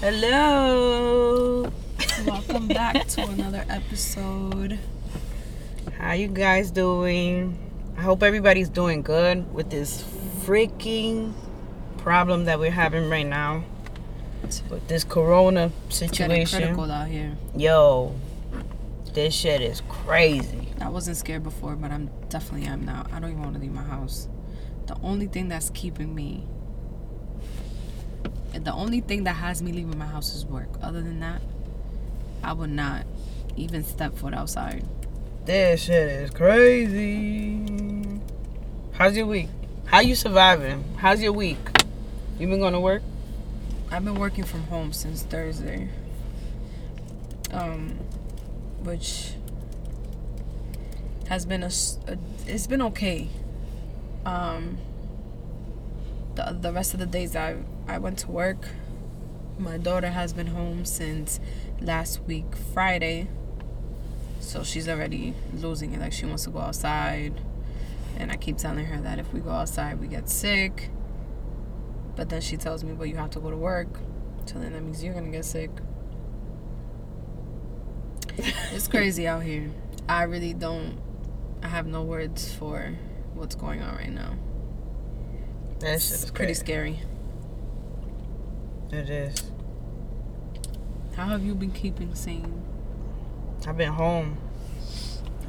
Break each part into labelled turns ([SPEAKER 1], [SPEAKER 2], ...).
[SPEAKER 1] Hello.
[SPEAKER 2] Welcome back to another episode.
[SPEAKER 1] How you guys doing? I hope everybody's doing good with this freaking problem that we're having right now with this corona situation.
[SPEAKER 2] critical out here.
[SPEAKER 1] Yo, this shit is crazy.
[SPEAKER 2] I wasn't scared before, but I'm definitely am now. I don't even want to leave my house. The only thing that's keeping me, the only thing that has me leaving my house is work. Other than that, I would not even step foot outside.
[SPEAKER 1] This shit is crazy. How's your week? How you surviving? How's your week? You been going to work?
[SPEAKER 2] I've been working from home since Thursday. Um, which has been a, a- it's been okay. Um, the the rest of the days I I went to work. My daughter has been home since last week Friday. So she's already losing it. Like she wants to go outside, and I keep telling her that if we go outside, we get sick. But then she tells me, "Well, you have to go to work." So then that means you're gonna get sick. It's crazy out here. I really don't. I have no words for what's going on right now.
[SPEAKER 1] That shit is
[SPEAKER 2] pretty scary.
[SPEAKER 1] It is.
[SPEAKER 2] How have you been keeping sane?
[SPEAKER 1] I've been home.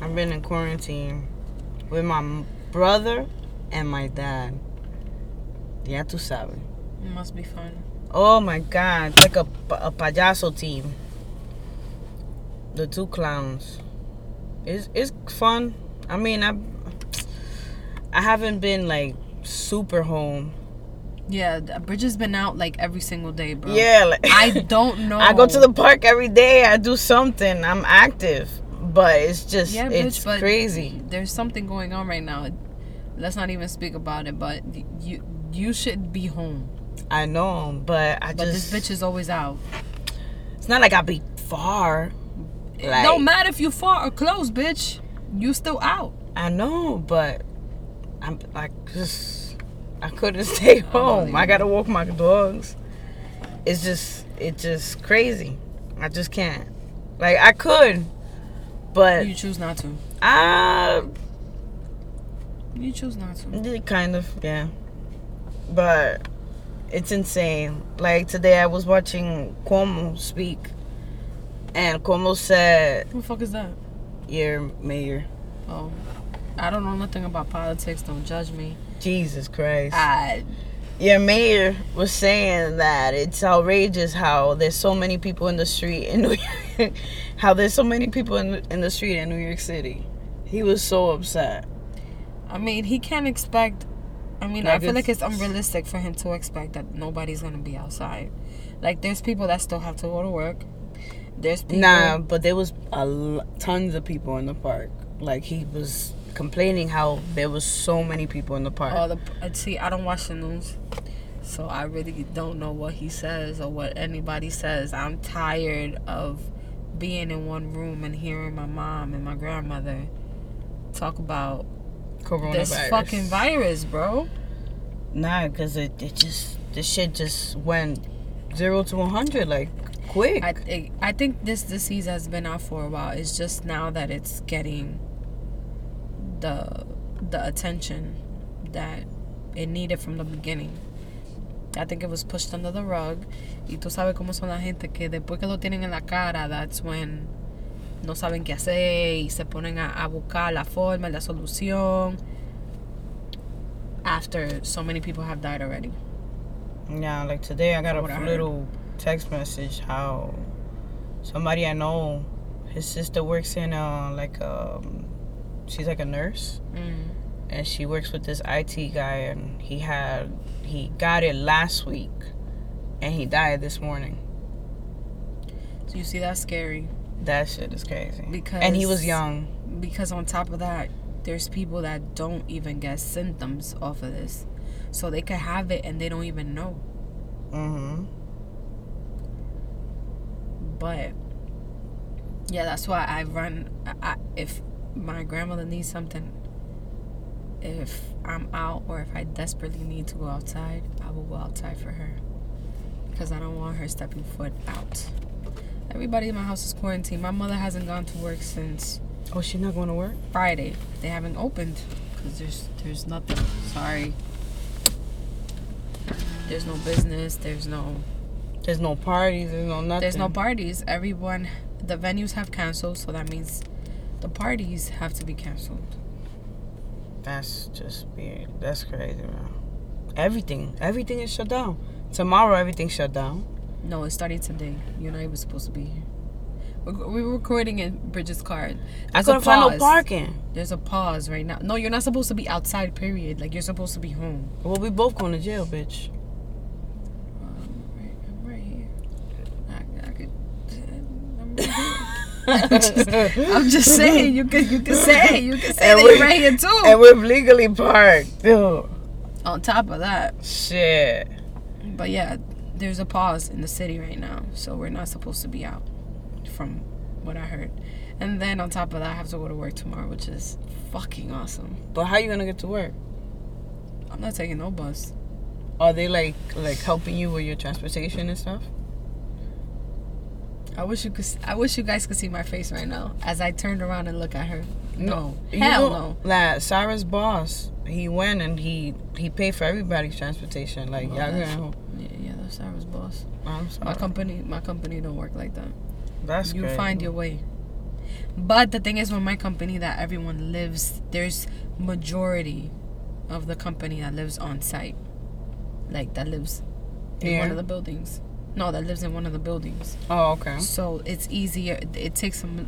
[SPEAKER 1] I've been in quarantine with my brother and my dad. Ya tú sabes.
[SPEAKER 2] It must be fun.
[SPEAKER 1] Oh my god, it's like a, a payaso team. The two clowns. It's it's fun. I mean, I I haven't been like super home.
[SPEAKER 2] Yeah, Bridget's been out like every single day, bro.
[SPEAKER 1] Yeah, like
[SPEAKER 2] I don't know.
[SPEAKER 1] I go to the park every day. I do something. I'm active, but it's just
[SPEAKER 2] Yeah,
[SPEAKER 1] it's
[SPEAKER 2] bitch, but
[SPEAKER 1] crazy.
[SPEAKER 2] There's something going on right now. Let's not even speak about it. But you you should be home.
[SPEAKER 1] I know, but I
[SPEAKER 2] But
[SPEAKER 1] just
[SPEAKER 2] this bitch is always out.
[SPEAKER 1] It's not like I'll be far.
[SPEAKER 2] It
[SPEAKER 1] Like,
[SPEAKER 2] don't matter if you far or close, bitch. You still out.
[SPEAKER 1] I know, but I'm like just I couldn't stay home. I gotta walk my dogs. It's just it's just crazy. I just can't. Like I could, but
[SPEAKER 2] You choose not to.
[SPEAKER 1] I
[SPEAKER 2] You choose not to.
[SPEAKER 1] kind of yeah. But it's insane. Like today, I was watching Cuomo speak, and Cuomo said,
[SPEAKER 2] Who the fuck is that?
[SPEAKER 1] "Your mayor."
[SPEAKER 2] Oh, I don't know nothing about politics. Don't judge me.
[SPEAKER 1] Jesus Christ.
[SPEAKER 2] I
[SPEAKER 1] Your mayor was saying that it's outrageous how there's so many people in the street in New York, how there's so many people in in the street in New York City. He was so upset.
[SPEAKER 2] I mean, he can't expect. I mean, I
[SPEAKER 1] Like
[SPEAKER 2] feel like
[SPEAKER 1] it's-
[SPEAKER 2] it's unrealistic for him to expect that nobody's gonna be outside. Like, there's people that still have to go to work. There's people.
[SPEAKER 1] Nah, but there was a l- tons of people in the park. Like he was complaining how there was so many people in the park.
[SPEAKER 2] All the see, I don't watch the news, so I really don't know what he says or what anybody says. I'm tired of being in one room and hearing my mom and my grandmother talk about
[SPEAKER 1] Coronavirus.
[SPEAKER 2] this fucking virus, bro.
[SPEAKER 1] Nah, cause it, it just the shit just went zero to one hundred like quick.
[SPEAKER 2] I think I think this disease has been out for a while. It's just now that it's getting the the attention that it needed from the beginning. I think it was pushed under the rug. Y tú sabes cómo son la gente que después que lo tienen en la cara, that's when no saben qué hacer y se ponen a, a buscar la forma, la solución. After so many people have died already.
[SPEAKER 1] Yeah, like today I got
[SPEAKER 2] From what I
[SPEAKER 1] a little text message how somebody I know, his sister works in a like um she's like a nurse
[SPEAKER 2] Mm.
[SPEAKER 1] and she works with this IT guy and he had he got it last week and he died this morning.
[SPEAKER 2] So you see, that's scary.
[SPEAKER 1] That shit is crazy.
[SPEAKER 2] Because
[SPEAKER 1] and he was young.
[SPEAKER 2] because on top of that there's people that don't even get symptoms off of this so they could have it and they don't even know
[SPEAKER 1] Mm-hmm.
[SPEAKER 2] but yeah that's why i run I, I, if my grandmother needs something if i'm out or if i desperately need to go outside i will go outside for her because I don't want her stepping foot out. Everybody in my house is quarantined. My mother hasn't gone to work since
[SPEAKER 1] Oh, she's not going to work?
[SPEAKER 2] Friday. They haven't opened because there's there's nothing. Sorry. There's no business. There's no
[SPEAKER 1] There's no parties. There's no nothing.
[SPEAKER 2] there's no parties. Everyone, the venues have canceled, so that means the parties have to be canceled.
[SPEAKER 1] That's just weird. That's crazy, man. Everything. Everything is shut down. Tomorrow, everything shut down.
[SPEAKER 2] No, it started today. You're not even supposed to be here. We're, we're recording in Bridget's car.
[SPEAKER 1] I
[SPEAKER 2] There's a
[SPEAKER 1] couldn't find no parking.
[SPEAKER 2] There's a pause right now. No, you're not supposed to be outside. Period. Like you're supposed to be home.
[SPEAKER 1] Well, we both going to jail, bitch.
[SPEAKER 2] Um, right, I'm right here. I, I could. I'm right here. I'm just, I'm just saying. You can you can say you can say
[SPEAKER 1] And
[SPEAKER 2] that
[SPEAKER 1] we-
[SPEAKER 2] right here too.
[SPEAKER 1] and we're legally parked. Dude.
[SPEAKER 2] On top of that,
[SPEAKER 1] Shit.
[SPEAKER 2] but yeah, there's a pause in the city right now, so we're not supposed to be out, from what I heard. And then on top of that, I have to go to work tomorrow, which is fucking awesome.
[SPEAKER 1] But how you gonna get to work?
[SPEAKER 2] I'm not taking no bus.
[SPEAKER 1] Are they like like helping you with your transportation and stuff?
[SPEAKER 2] I wish you could. I wish you guys could see my face right now as I turned around and look at her. No,
[SPEAKER 1] You
[SPEAKER 2] hell
[SPEAKER 1] know
[SPEAKER 2] no.
[SPEAKER 1] That Sarah's boss, he went and he he paid for everybody's transportation. Like,
[SPEAKER 2] Well,
[SPEAKER 1] y'all gonna.
[SPEAKER 2] Yeah, yeah, that's Sarah's boss.
[SPEAKER 1] I'm sorry.
[SPEAKER 2] My company, my company don't work like that.
[SPEAKER 1] That's
[SPEAKER 2] you
[SPEAKER 1] crazy.
[SPEAKER 2] find your way. But the thing is, with my company, that everyone lives. There's majority of the company that lives on site, like that lives in one of the buildings. No, that lives in one of the buildings.
[SPEAKER 1] Oh, okay.
[SPEAKER 2] So it's easier. It takes them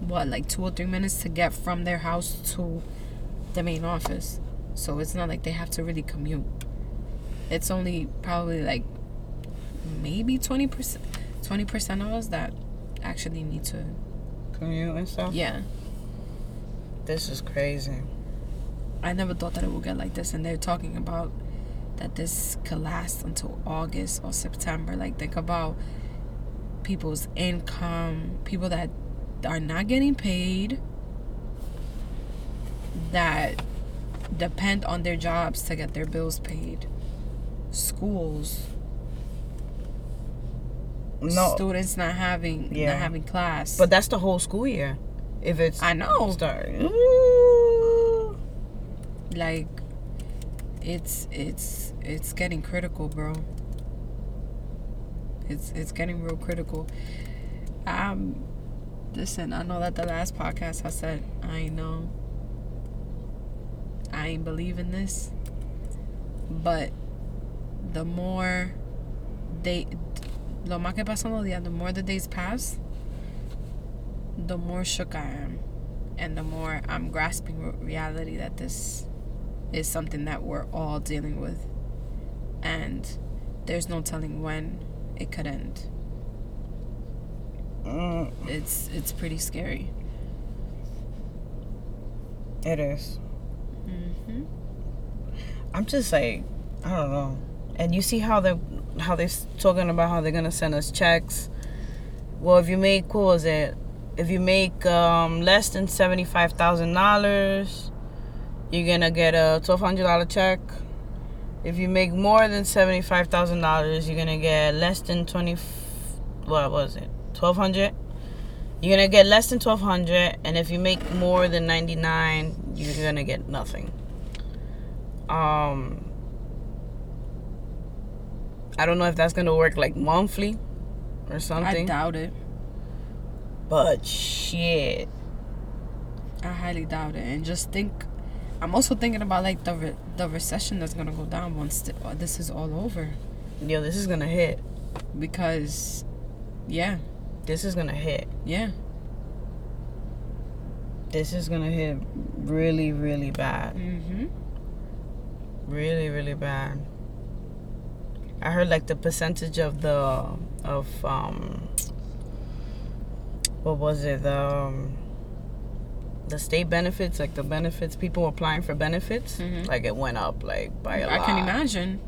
[SPEAKER 2] what, like two or three minutes to get from their house to the main office. So it's not like they have to really commute. It's only probably like maybe twenty percent, twenty percent of us that actually need to.
[SPEAKER 1] Commute and stuff.
[SPEAKER 2] Yeah,
[SPEAKER 1] This is crazy.
[SPEAKER 2] I never thought that it would get like this, and they're talking about that this could last until August or September. Like think about people's income, people that are not getting paid, that depend on their jobs to get their bills paid, schools,
[SPEAKER 1] No,
[SPEAKER 2] students not having
[SPEAKER 1] Yeah.
[SPEAKER 2] not having class.
[SPEAKER 1] but that's the whole school year. If it's
[SPEAKER 2] I know.
[SPEAKER 1] starting.
[SPEAKER 2] Like it's it's it's getting critical bro. It's it's getting real critical. Um listen i know that the last podcast i said i ain't know. I ain't believe in this. But the more they lo más que pasan los días the more the days pass the more shook i am. And the more i'm grasping reality that this is something that we're all dealing with. And there's no telling when it could end.
[SPEAKER 1] Mm,
[SPEAKER 2] It's it's pretty scary.
[SPEAKER 1] it is.
[SPEAKER 2] hmm
[SPEAKER 1] I'm just like, I don't know. And you see how they how they're talking about how they're gonna send us checks. Well, if you make what was it? If you make um, less than seventy five thousand dollars, you're gonna get a twelve hundred dollar check. If you make more than seventy five thousand dollars, you're gonna get less than twenty. What was it? Twelve hundred. You're gonna get less than twelve hundred, and if you make more than ninety nine, you're gonna get nothing. Um, I don't know if that's gonna work like monthly or something.
[SPEAKER 2] I doubt it.
[SPEAKER 1] But shit,
[SPEAKER 2] I highly doubt it. And just think, I'm also thinking about like the re- the recession that's gonna go down once th- uh, this is all over.
[SPEAKER 1] yo, this is gonna hit.
[SPEAKER 2] Because, yeah,
[SPEAKER 1] This is gonna hit.
[SPEAKER 2] yeah,
[SPEAKER 1] This is gonna hit really, really bad.
[SPEAKER 2] mm-hmm.
[SPEAKER 1] Really, really bad. I heard like the percentage of the of um what was it the um, the state benefits like the benefits people applying for benefits
[SPEAKER 2] Mhm.
[SPEAKER 1] like it went up like by a
[SPEAKER 2] I
[SPEAKER 1] lot.
[SPEAKER 2] I can imagine.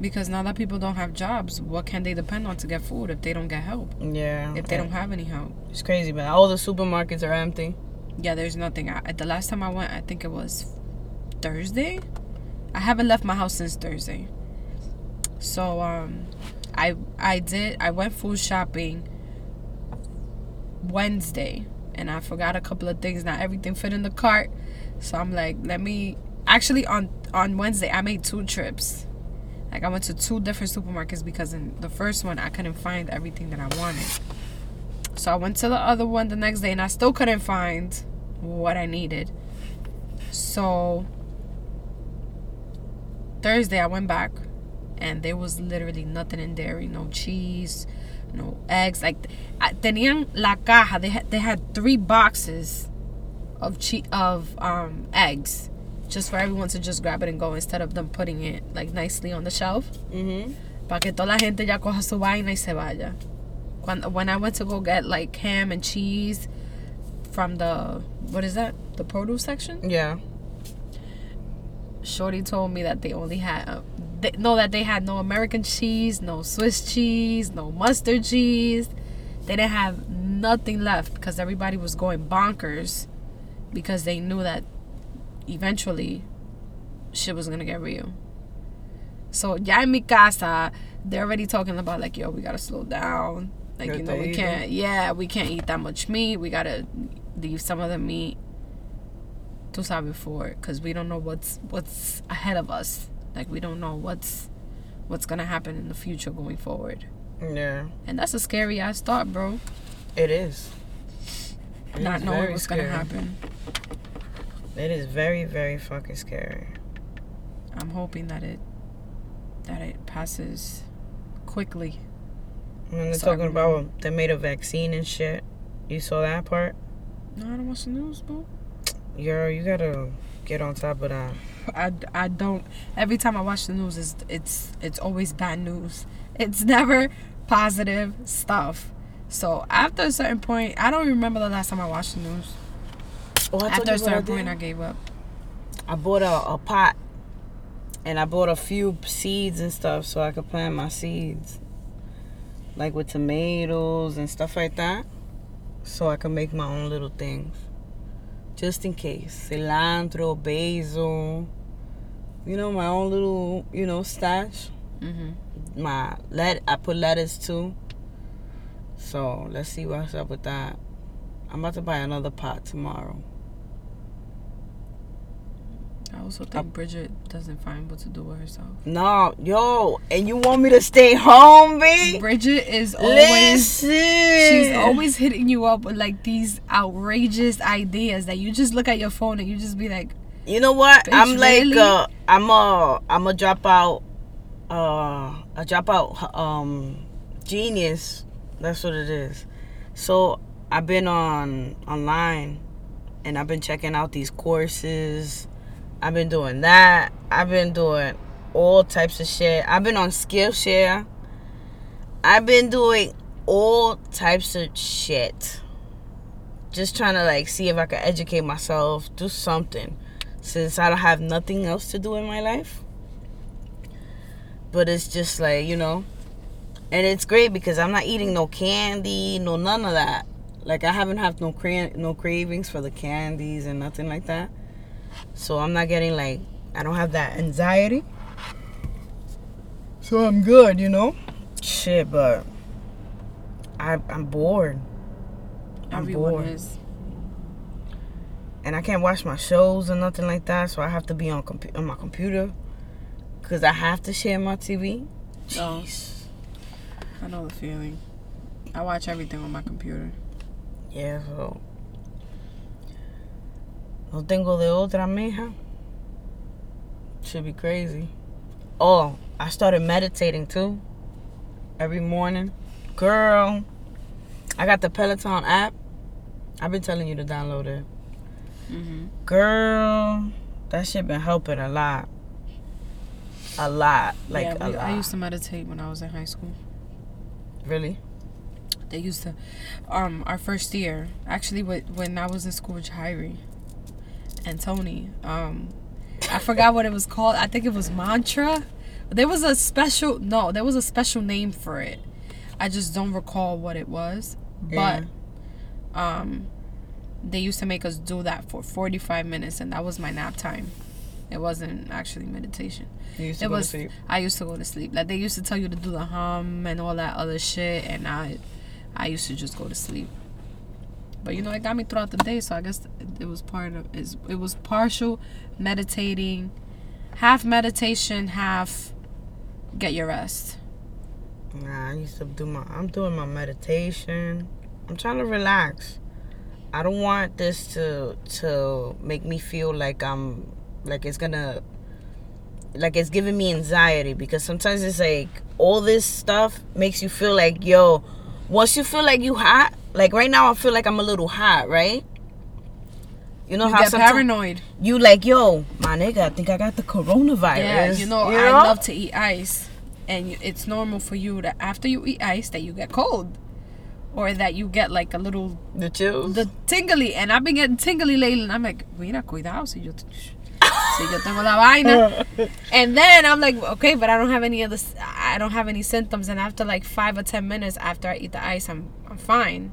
[SPEAKER 2] Because now that people don't have jobs, what can they depend on to get food if they don't get help?
[SPEAKER 1] Yeah,
[SPEAKER 2] If they don't have any help?
[SPEAKER 1] it's crazy, man. All the supermarkets are empty.
[SPEAKER 2] Yeah, there's nothing. I, the last time I went, I think it was Thursday. I haven't left my house since Thursday. So um, I I did I went food shopping Wednesday and I forgot a couple of things. Not everything fit in the cart. So I'm like, let me actually on on Wednesday I made two trips. Like I went to two different supermarkets because in the first one I couldn't find everything that I wanted. So I went to the other one the next day and I still couldn't find what I needed. So Thursday I went back and there was literally nothing in dairy, no cheese, no eggs. Like tenían la caja. They had they had three boxes of che- of um eggs, just for everyone to just grab it and go instead of them putting it like nicely on the shelf.
[SPEAKER 1] Mm-hmm.
[SPEAKER 2] Para que toda la gente ya coja su vaina y se vaya. When when I went to go get like ham and cheese from the what is that the produce section?
[SPEAKER 1] Yeah.
[SPEAKER 2] Shorty told me that they only had uh, they, no that they had no American cheese, no Swiss cheese, no mustard cheese. They didn't have nothing left because everybody was going bonkers because they knew that eventually shit was gonna get real. So ya en mi casa, they're already talking about like, yo, we gotta slow down. Like, you know, we can't yeah, we can't eat that much meat. We gotta leave some of the meat to sabes for because we don't know what's what's ahead of us. Like we don't know what's what's gonna happen in the future going forward.
[SPEAKER 1] Yeah.
[SPEAKER 2] And that's a scary ass thought, bro.
[SPEAKER 1] It is. It
[SPEAKER 2] Not
[SPEAKER 1] is
[SPEAKER 2] knowing what's
[SPEAKER 1] scary.
[SPEAKER 2] gonna happen.
[SPEAKER 1] It is very, very fucking scary.
[SPEAKER 2] I'm hoping that it that it passes quickly.
[SPEAKER 1] And they're
[SPEAKER 2] Sorry.
[SPEAKER 1] talking about they made a vaccine and shit. You saw that part?
[SPEAKER 2] No, I don't watch the news, bro.
[SPEAKER 1] Girl, you gotta get on top of that.
[SPEAKER 2] I, I don't. Every time I watch the news, it's it's it's always bad news. It's never positive stuff. So after a certain point, I don't remember the last time I watched the news.
[SPEAKER 1] Oh, I
[SPEAKER 2] After a
[SPEAKER 1] I
[SPEAKER 2] certain
[SPEAKER 1] did?
[SPEAKER 2] point, I gave up.
[SPEAKER 1] I bought a, a pot and I bought a few seeds and stuff so I could plant my seeds. Like with tomatoes and stuff like that. So I can make my own little things. Just in case. Cilantro, basil. You know, my own little, you know, stash.
[SPEAKER 2] Mm-hmm.
[SPEAKER 1] My let I put lettuce too. So let's see what's up with that. I'm about to buy another pot tomorrow.
[SPEAKER 2] I also think Bridget doesn't find what to do with herself.
[SPEAKER 1] No, yo, and you want me to stay home, B?
[SPEAKER 2] Bridget is always
[SPEAKER 1] Listen.
[SPEAKER 2] she's always hitting you up with like these outrageous ideas that you just look at your phone and you just be like,
[SPEAKER 1] You know what? I'm like
[SPEAKER 2] really?
[SPEAKER 1] uh I'm a I'm a drop out uh a drop out um genius. That's what it is. So I've been on online and I've been checking out these courses. I've been doing that. I've been doing all types of shit. I've been on Skillshare. I've been doing all types of shit. Just trying to like see if I can educate myself, do something since I don't have nothing else to do in my life. But it's just like, you know, and it's great because I'm not eating no candy, no none of that. Like I haven't had no cra- no cravings for the candies and nothing like that. So I'm not getting like I don't have that anxiety. So I'm good, you know. Shit, but I I'm bored. I'm
[SPEAKER 2] everyone
[SPEAKER 1] bored.
[SPEAKER 2] is.
[SPEAKER 1] and I can't watch my shows or nothing like that. So I have to be on compu- on my computer because I have to share my TV.
[SPEAKER 2] Oh. I know the feeling. I watch everything on my computer.
[SPEAKER 1] Yeah, so no tengo de otra mija. Should be crazy. Oh, I started meditating too. Every morning, girl. I got the Peloton app. I've been telling you to download it.
[SPEAKER 2] Mm-hmm.
[SPEAKER 1] Girl, that shit been helping a lot. A lot. Like
[SPEAKER 2] yeah,
[SPEAKER 1] a
[SPEAKER 2] we,
[SPEAKER 1] lot.
[SPEAKER 2] I used to meditate when I was in high school.
[SPEAKER 1] really?
[SPEAKER 2] They used to, um, our first year, actually, when I was in school with Jairi and Tony, um, I forgot what it was called. I think it was mantra. There was a special, no, there was a special name for it. I just don't recall what it was. But, um, they used to make us do that for 45 minutes, and that was my nap time. It wasn't actually meditation.
[SPEAKER 1] You used to
[SPEAKER 2] It
[SPEAKER 1] go
[SPEAKER 2] was.
[SPEAKER 1] to sleep.
[SPEAKER 2] I used to go to sleep. Like they used to tell you to do the hum and all that other shit, and I, I used to just go to sleep. But you know, it got me throughout the day, so I guess it, was part of. It was partial meditating, half meditation, half get your rest.
[SPEAKER 1] Nah, I used to do my. I'm doing my meditation. I'm trying to relax. I don't want this to to make me feel like I'm like it's gonna like it's giving me anxiety because sometimes it's like all this stuff makes you feel like yo. Once you feel like you hot, like right now I feel like I'm a little hot, right? You know
[SPEAKER 2] You
[SPEAKER 1] how
[SPEAKER 2] get
[SPEAKER 1] sometimes
[SPEAKER 2] paranoid.
[SPEAKER 1] you like yo, my nigga, I think I got the coronavirus.
[SPEAKER 2] Yeah, you know, I love to eat ice, and it's normal for you that after you eat ice that you get cold, or that you get like a little
[SPEAKER 1] the chills.
[SPEAKER 2] the tingly, and I've been getting tingly lately, and I'm like, mira, cuidado, si yo, si yo tengo la vaina, and then I'm like, okay, but I don't have any of this, I don't have any symptoms, and after like five or ten minutes after I eat the ice, I'm I'm fine.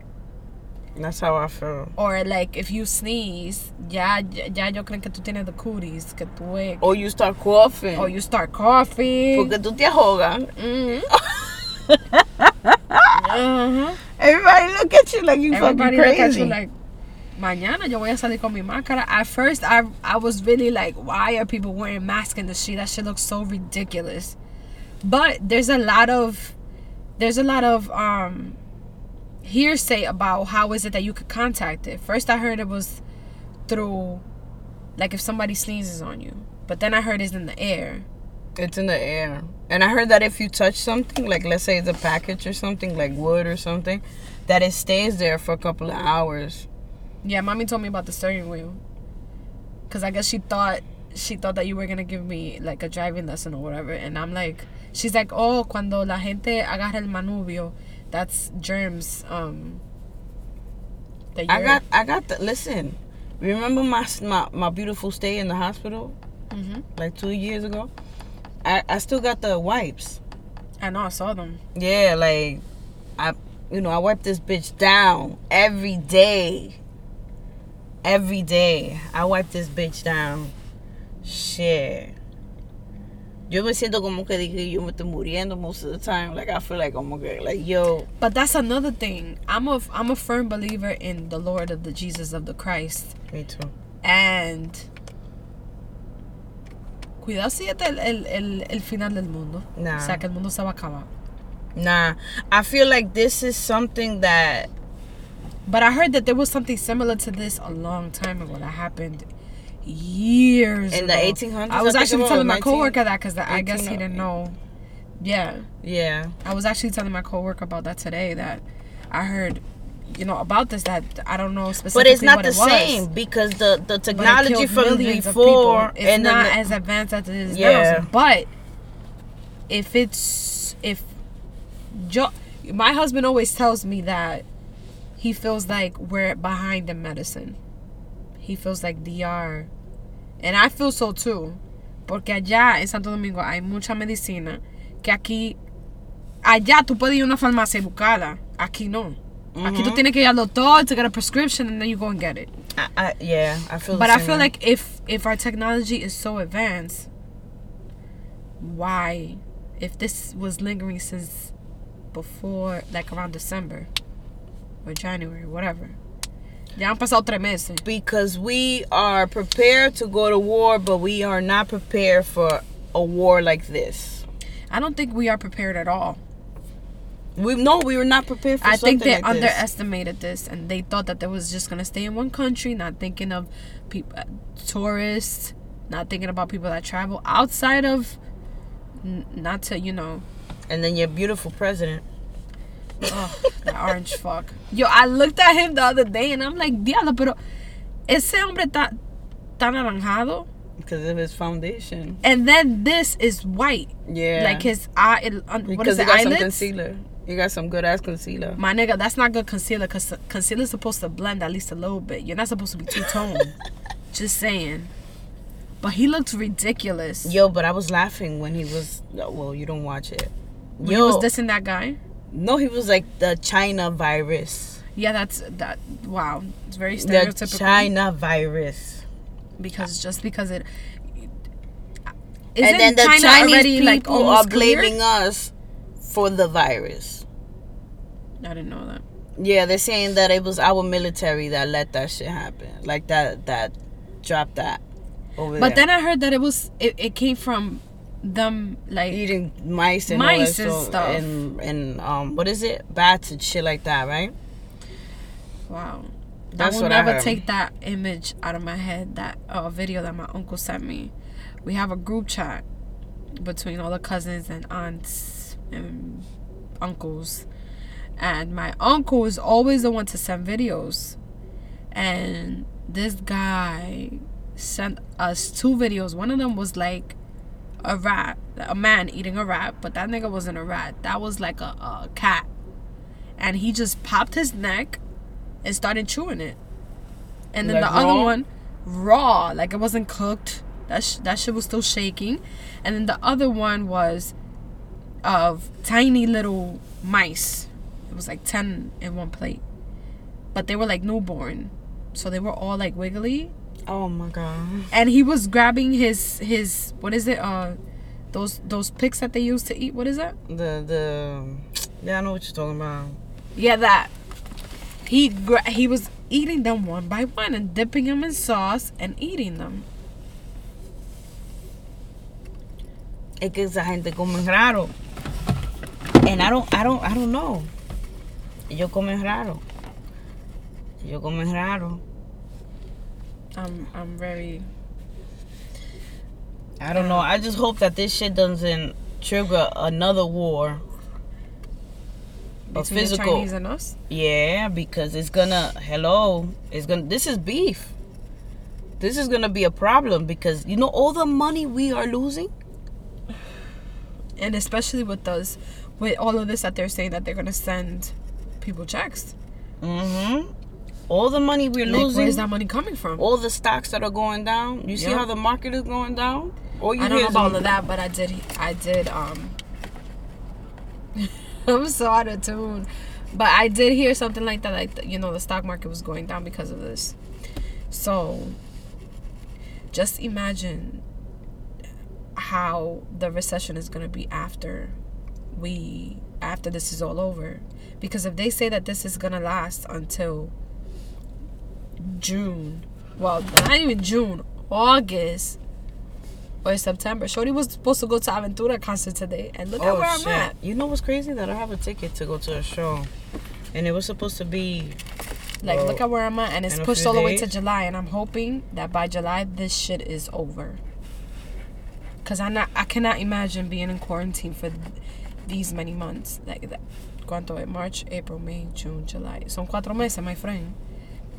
[SPEAKER 1] That's how I feel.
[SPEAKER 2] Or like if you sneeze, ya ya yo creen que tú tienes the cooties, que tú es,
[SPEAKER 1] Or you start coughing.
[SPEAKER 2] or you start coughing.
[SPEAKER 1] Porque tú te ahogas.
[SPEAKER 2] Mhm. Uh-huh.
[SPEAKER 1] Everybody look at you like you
[SPEAKER 2] Everybody
[SPEAKER 1] fucking
[SPEAKER 2] look at
[SPEAKER 1] crazy.
[SPEAKER 2] you like, mañana yo voy a salir con mi máscara. At first, I I was really like, why are people wearing masks in the street? That shit looks so ridiculous. But there's a lot of, there's a lot of um, hearsay about how is it that you could contact it. First, I heard it was through, like if somebody sneezes on you. But then I heard it's in the air.
[SPEAKER 1] it's in the air. And I heard that if you touch something, like let's say it's a package or something, like wood or something, that it stays there for a couple of hours.
[SPEAKER 2] Yeah, mommy told me about the steering wheel. Cause I guess she thought she thought that you were gonna give me like a driving lesson or whatever, and I'm like, she's like, oh, cuando la gente agarra el manubrio, that's germs. Um. That
[SPEAKER 1] I got, I got the. Listen, remember my my, my beautiful stay in the hospital
[SPEAKER 2] Mhm.
[SPEAKER 1] like two years ago? I I still got the wipes.
[SPEAKER 2] I know I saw them.
[SPEAKER 1] Yeah, like I, you know, I wipe this bitch down every day. Every day, I wipe this bitch down. Shit. Yo me siento como que dije yo me estoy muriendo most of the time. Like I feel like como que like yo.
[SPEAKER 2] But that's another thing. I'm a I'm a firm believer in the Lord of the Jesus of the Christ,
[SPEAKER 1] Me too.
[SPEAKER 2] and cuidado si este el, el, el, el final del mundo.
[SPEAKER 1] Nah.
[SPEAKER 2] O sea que el mundo se va a acabar.
[SPEAKER 1] Nah, I feel like this is something that
[SPEAKER 2] But I heard that there was something similar to this a long time ago that happened years
[SPEAKER 1] In
[SPEAKER 2] ago.
[SPEAKER 1] the 1800s,
[SPEAKER 2] I was
[SPEAKER 1] I
[SPEAKER 2] actually telling my coworker that because I guess he didn't oh know. Yeah,
[SPEAKER 1] yeah.
[SPEAKER 2] I was actually telling my coworker about that today. That I heard, you know, about this. That I don't know specifically.
[SPEAKER 1] But it's not the
[SPEAKER 2] it
[SPEAKER 1] same because the the technology from before.
[SPEAKER 2] It's not
[SPEAKER 1] then
[SPEAKER 2] as advanced as it is
[SPEAKER 1] Yeah.
[SPEAKER 2] now. But if it's if jo- my husband always tells me that he feels like we're behind in medicine. He feels like DR. And I feel so too. Porque allá en Santo Domingo hay mucha medicina que aquí allá tú puedes ir a una farmacia y buscarla. Aquí no. Aquí tú mm-hmm. tienes que ir al doctor to get a prescription and then you go and get it.
[SPEAKER 1] I, I, yeah, I feel. the
[SPEAKER 2] But I feel
[SPEAKER 1] way.
[SPEAKER 2] like if if our technology is so advanced, why, if this was lingering since before, like around December or January, whatever, ya han pasado tres meses.
[SPEAKER 1] because we are prepared to go to war, but we are not prepared for a war like this.
[SPEAKER 2] I don't think we are prepared at all.
[SPEAKER 1] We no, we were not prepared for
[SPEAKER 2] I think they
[SPEAKER 1] like this.
[SPEAKER 2] underestimated this, and they thought that they was just gonna stay in one country, not thinking of people, uh, tourists, not thinking about people that travel outside of, not to you know
[SPEAKER 1] And then your beautiful president.
[SPEAKER 2] Oh, that orange fuck. Yo, I looked at him the other day and I'm like, diablo, pero ese hombre está tan anaranjado.
[SPEAKER 1] Because of his foundation.
[SPEAKER 2] And then this is white.
[SPEAKER 1] Yeah.
[SPEAKER 2] Like his eye, it, un,
[SPEAKER 1] because
[SPEAKER 2] is
[SPEAKER 1] he got some concealer. You got some good ass concealer.
[SPEAKER 2] My nigga, that's not good concealer because concealer is supposed to blend at least a little bit. You're not supposed to be two tone. Just saying. But he looked ridiculous.
[SPEAKER 1] Yo, but I was laughing when he was. Well, you don't watch it.
[SPEAKER 2] When he
[SPEAKER 1] Yo,
[SPEAKER 2] was dissing that guy.
[SPEAKER 1] No, he was like the China virus.
[SPEAKER 2] Yeah, that's that. Wow, it's very stereotypical. The.
[SPEAKER 1] China virus.
[SPEAKER 2] because ah. just because it Isn't
[SPEAKER 1] and then the
[SPEAKER 2] China
[SPEAKER 1] Chinese
[SPEAKER 2] already,
[SPEAKER 1] people
[SPEAKER 2] like,
[SPEAKER 1] are blaming us for the virus.
[SPEAKER 2] I didn't know that.
[SPEAKER 1] Yeah, they're saying that it was our military that let that shit happen. Like that that dropped that over
[SPEAKER 2] But
[SPEAKER 1] there.
[SPEAKER 2] then I heard that it was it, it came from them like
[SPEAKER 1] eating mice and
[SPEAKER 2] Mice
[SPEAKER 1] all
[SPEAKER 2] and stuff.
[SPEAKER 1] and and um what is it bats and shit like that right
[SPEAKER 2] wow.
[SPEAKER 1] That's
[SPEAKER 2] I will
[SPEAKER 1] what I
[SPEAKER 2] never
[SPEAKER 1] heard.
[SPEAKER 2] take that image out of my head. That uh, video that my uncle sent me. We have a group chat between all the cousins and aunts and uncles, and my uncle is always the one to send videos. And this guy sent us two videos. One of them was like a rat, a man eating a rat, but that nigga wasn't a rat. That was like a, a cat. And he just popped his neck and started chewing it. And then
[SPEAKER 1] Like
[SPEAKER 2] the other one, raw, like it wasn't cooked. That sh- that shit was still shaking. And then the other one was of tiny little mice. It was like ten in one plate, but they were like newborn, so they were all like wiggly.
[SPEAKER 1] Oh my god
[SPEAKER 2] And he was grabbing his his what is it? Uh, those those picks that they use to eat. What is that?
[SPEAKER 1] the the yeah I know what you're talking about
[SPEAKER 2] Yeah, that. He gra- he was eating them one by one and dipping them in sauce and eating them.
[SPEAKER 1] es que esa gente come raro and I don't I don't I don't know ellos comen raro ellos comen raro
[SPEAKER 2] I'm I'm very
[SPEAKER 1] I don't know I just hope that this shit doesn't trigger another war a
[SPEAKER 2] between the
[SPEAKER 1] physical
[SPEAKER 2] Chinese and us.
[SPEAKER 1] Yeah, because it's gonna hello, it's gonna this is beef. This is gonna be a problem because you know all the money we are losing.
[SPEAKER 2] and especially with those with all of this that they're saying that they're gonna send people checks
[SPEAKER 1] Mm-hmm. All the money we're
[SPEAKER 2] like
[SPEAKER 1] losing.
[SPEAKER 2] where's that money coming from
[SPEAKER 1] all the stocks that are going down. You see
[SPEAKER 2] Yeah.
[SPEAKER 1] how the market is going down? All you
[SPEAKER 2] i don't
[SPEAKER 1] hear
[SPEAKER 2] know about all of that but i did i did um i'm so out of tune but i did hear something like that like you know the stock market was going down because of this so just imagine how the recession is going to be after we after this is all over because if they say that this is going to last until june. Well not even june august or september. Shorty was supposed to go to aventura concert today and look at
[SPEAKER 1] Oh
[SPEAKER 2] where i'm at.
[SPEAKER 1] You know what's crazy? That I have a ticket to go to a show, and it was supposed to be
[SPEAKER 2] like
[SPEAKER 1] Oh.
[SPEAKER 2] look at where i'm at and it's pushed all the way to july and i'm hoping that by july this shit is over. Because i not i cannot imagine being in quarantine for th- these many months. Like that cuánto? March april may june july. Son cuatro meses my friend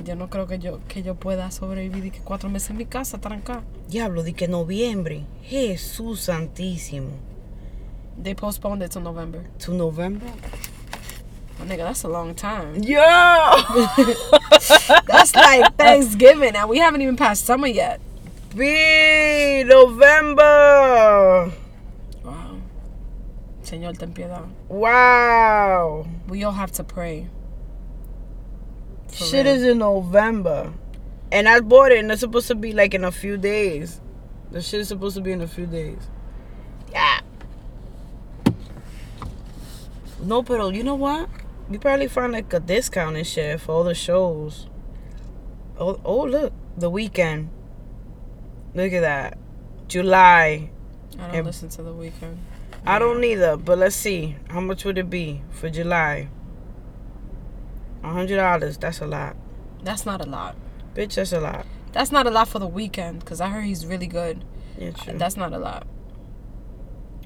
[SPEAKER 2] yo no creo que yo que yo pueda sobrevivir y que cuatro meses en mi casa trancada
[SPEAKER 1] diablo de que noviembre. Jesús santísimo.
[SPEAKER 2] they postponed it to november
[SPEAKER 1] To November.
[SPEAKER 2] oh, nigga that's a long time
[SPEAKER 1] Yeah.
[SPEAKER 2] that's like thanksgiving and we haven't even passed summer yet
[SPEAKER 1] Be November.
[SPEAKER 2] wow señor ten piedad
[SPEAKER 1] Wow.
[SPEAKER 2] we all have to pray For
[SPEAKER 1] Shit
[SPEAKER 2] real.
[SPEAKER 1] is in November. And I bought it and it's supposed to be like in a few days. The shit is supposed to be in a few days. Yeah. No, but you know what? You probably find like a discount and shit for all the shows. Oh, oh look. The Weeknd. Look at that. July.
[SPEAKER 2] I don't
[SPEAKER 1] And-
[SPEAKER 2] listen to the Weeknd.
[SPEAKER 1] I don't either, but let's see. How much would it be for July? A hundred dollars. That's a lot.
[SPEAKER 2] That's not a lot.
[SPEAKER 1] Bitch, that's a lot.
[SPEAKER 2] That's not a lot for the Weeknd because I heard he's really good.
[SPEAKER 1] Yeah, true.
[SPEAKER 2] That's not a lot.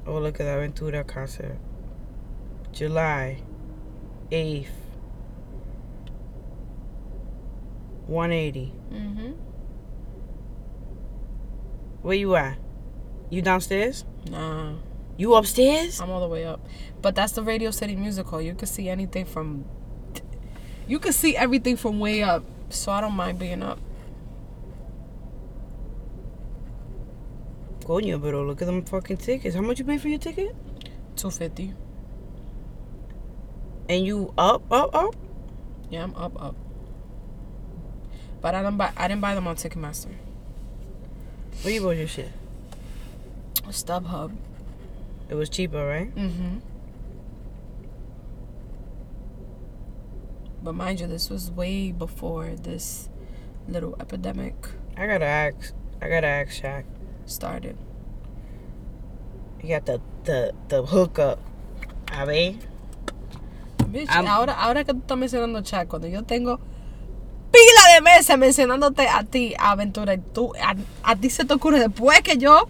[SPEAKER 1] oh, look at that Aventura concert. July 8th. 180.
[SPEAKER 2] Mm-hmm.
[SPEAKER 1] Where you at? You downstairs?
[SPEAKER 2] Nah,
[SPEAKER 1] You upstairs?
[SPEAKER 2] I'm all the way up. But that's the Radio City Music Hall. You can see anything from. You can see everything from way up. So I don't mind being up.
[SPEAKER 1] Coño, pero look at them fucking tickets. How much you pay for your ticket?
[SPEAKER 2] Two fifty.
[SPEAKER 1] And you up, up, up?
[SPEAKER 2] Yeah, I'm up, up. But I don't buy. I didn't buy them on Ticketmaster.
[SPEAKER 1] Where you bought your shit?
[SPEAKER 2] StubHub.
[SPEAKER 1] It was cheaper, right?
[SPEAKER 2] Mm-hmm. But mind you, this was way before this little epidemic
[SPEAKER 1] I gotta ask. I gotta ask Shaq.
[SPEAKER 2] started.
[SPEAKER 1] You got the the the hookup. A ver.
[SPEAKER 2] Bitch,
[SPEAKER 1] I'm-
[SPEAKER 2] ahora, ahora que tú estás mencionando Chat, cuando yo tengo pila de meses mencionándote a ti, Aventura, y tú, a, a ti se te ocurre después que yo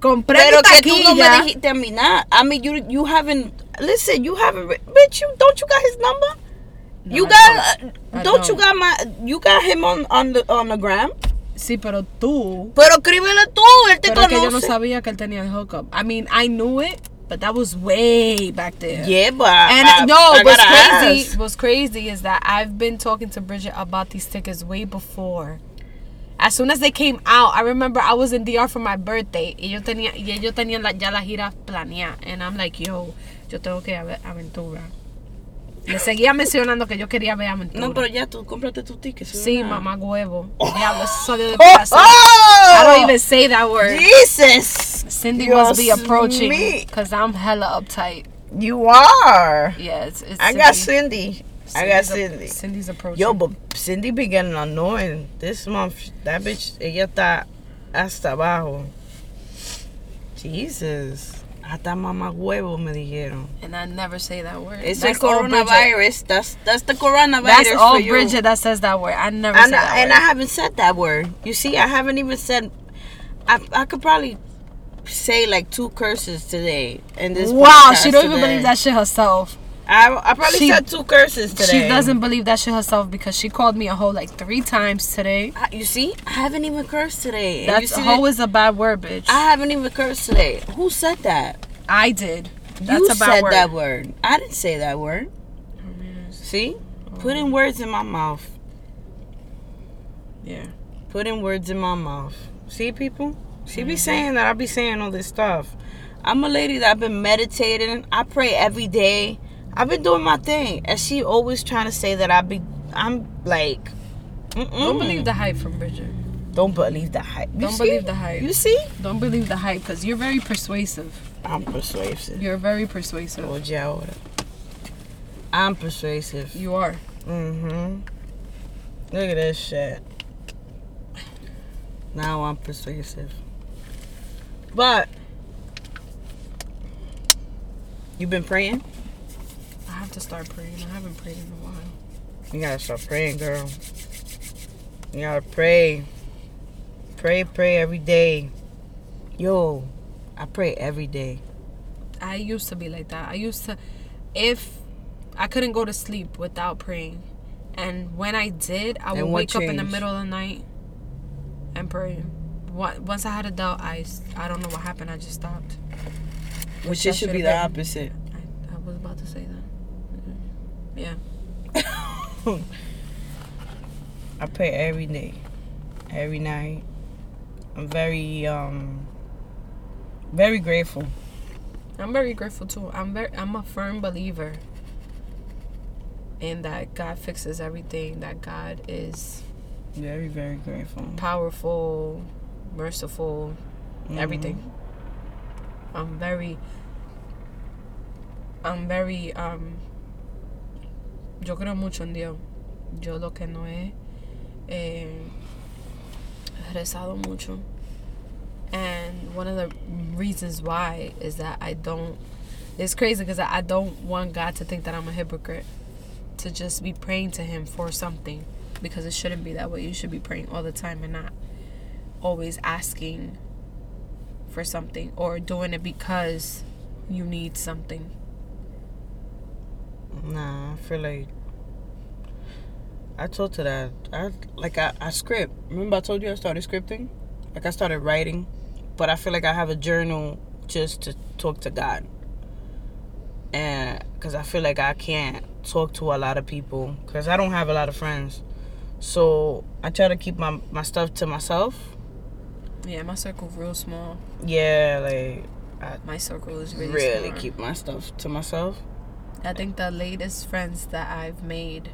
[SPEAKER 2] compré
[SPEAKER 1] Pero
[SPEAKER 2] mi
[SPEAKER 1] que tú no me dijiste a mí nada. I mean, you you haven't. Listen, you haven't. Bitch, you don't you got his number?
[SPEAKER 2] No,
[SPEAKER 1] you
[SPEAKER 2] I
[SPEAKER 1] got.
[SPEAKER 2] don't.
[SPEAKER 1] uh, don't you got my? You got him on on the on the gram.
[SPEAKER 2] Sí, pero tú.
[SPEAKER 1] Pero escríbele tú, él te
[SPEAKER 2] Pero es que yo no sabía que él tenía el hookup. I mean, I knew it, but that was way back there.
[SPEAKER 1] Yeah, but
[SPEAKER 2] And
[SPEAKER 1] I-
[SPEAKER 2] no,
[SPEAKER 1] I
[SPEAKER 2] what's crazy,
[SPEAKER 1] ask.
[SPEAKER 2] what's crazy is that I've been talking to Bridget about these tickets way before. As soon as they came out, I remember I was in DR for my birthday y yo tenía y ellos tenían la, ya la gira planeada. And I'm like, yo, yo tengo que ir a Aventura. Le seguía mencionando que yo quería ver Aventura.
[SPEAKER 1] No, pero ya tú cómprate tu ticket.
[SPEAKER 2] sí,
[SPEAKER 1] ¿verdad?
[SPEAKER 2] mamá huevo. Oh. Diablo, eso salió de
[SPEAKER 1] Oh,
[SPEAKER 2] casa. Oh. I don't
[SPEAKER 1] oh!
[SPEAKER 2] even say that word.
[SPEAKER 1] Jesus.
[SPEAKER 2] Cindy
[SPEAKER 1] Dios
[SPEAKER 2] must be approaching because I'm hella uptight.
[SPEAKER 1] You are.
[SPEAKER 2] Yeah, it's, it's
[SPEAKER 1] I got
[SPEAKER 2] Cindy.
[SPEAKER 1] Cindy. I got
[SPEAKER 2] Cindy's
[SPEAKER 1] Cindy.
[SPEAKER 2] Cindy's approaching.
[SPEAKER 1] Yo, but Cindy be getting annoying this month. That bitch, ella está hasta abajo. Jesus. Hasta mamá huevo me dijeron.
[SPEAKER 2] and I never say that word.
[SPEAKER 1] It's
[SPEAKER 2] That's
[SPEAKER 1] the coronavirus. That's that's the coronavirus
[SPEAKER 2] That's all. Bridget that says that word. I never
[SPEAKER 1] And,
[SPEAKER 2] that
[SPEAKER 1] I, and. I haven't said that word. You see, I haven't even said. I I could probably say like two curses today. And this
[SPEAKER 2] wow, she don't even
[SPEAKER 1] today.
[SPEAKER 2] believe that shit herself.
[SPEAKER 1] I I probably
[SPEAKER 2] She-
[SPEAKER 1] said two curses today.
[SPEAKER 2] She doesn't believe that shit herself because she called me a hoe like three times today.
[SPEAKER 1] I- You see, I haven't even cursed today.
[SPEAKER 2] That's
[SPEAKER 1] see
[SPEAKER 2] hoe
[SPEAKER 1] that-
[SPEAKER 2] is a bad word, bitch.
[SPEAKER 1] I haven't even cursed today. Who said that?
[SPEAKER 2] I did. That's
[SPEAKER 1] you
[SPEAKER 2] a bad
[SPEAKER 1] said
[SPEAKER 2] word.
[SPEAKER 1] that word. I didn't say that word. See, putting words in my mouth.
[SPEAKER 2] Yeah.
[SPEAKER 1] Putting words in my mouth. See, people. She be mm-hmm. saying that I be saying all this stuff. I'm a lady that I've been meditating. I pray every day. I've been doing my thing, and she always trying to say that I be. I'm like. Mm-mm.
[SPEAKER 2] Don't believe the hype from Bridget.
[SPEAKER 1] Don't believe the hype. You
[SPEAKER 2] Don't
[SPEAKER 1] see?
[SPEAKER 2] believe the hype.
[SPEAKER 1] You see?
[SPEAKER 2] Don't believe the hype because you're very persuasive.
[SPEAKER 1] I'm persuasive.
[SPEAKER 2] You're very persuasive.
[SPEAKER 1] Oye, ahora. I'm persuasive.
[SPEAKER 2] You are.
[SPEAKER 1] Mm-hmm. Look at this shit. Now I'm persuasive. But you've been praying?
[SPEAKER 2] Have to start praying. I haven't prayed in a while.
[SPEAKER 1] You gotta start praying, girl. You gotta pray. Pray, pray every day. Yo, I pray every day.
[SPEAKER 2] I used to be like that. I used to, if I couldn't go to sleep without praying, and when I did, I would wake up in the middle of the night and pray. What once I had a doubt, I don't know what happened. I just stopped.
[SPEAKER 1] Which
[SPEAKER 2] I
[SPEAKER 1] it should be the
[SPEAKER 2] been.
[SPEAKER 1] opposite.
[SPEAKER 2] I, I was about to say that. Yeah.
[SPEAKER 1] I pray every day, every night. I'm very um very grateful.
[SPEAKER 2] I'm very grateful too. I'm very I'm a firm believer in that God fixes everything, that God is
[SPEAKER 1] Very very grateful.
[SPEAKER 2] powerful, merciful, everything. I'm very I'm very um yo creo mucho en Dios. Yo lo que no he eh, rezado mucho. And one of the reasons why is that I don't it's crazy because I I don't want God to think that I'm a hypocrite. To just be praying to him for something. Because it shouldn't be that way. You should be praying all the time and not always asking for something or doing it because you need something.
[SPEAKER 1] Nah, I feel like I told to that. I like I, I script. Remember I told you I started scripting? Like I started writing. But I feel like I have a journal just to talk to God. And cuz I feel like I can't talk to a lot of people cuz I don't have a lot of friends. So, I try to keep my my stuff to myself.
[SPEAKER 2] Yeah, my circle's real small.
[SPEAKER 1] Yeah, like
[SPEAKER 2] My circle is really,
[SPEAKER 1] really
[SPEAKER 2] small.
[SPEAKER 1] keep my stuff to myself.
[SPEAKER 2] I think the latest friends that I've made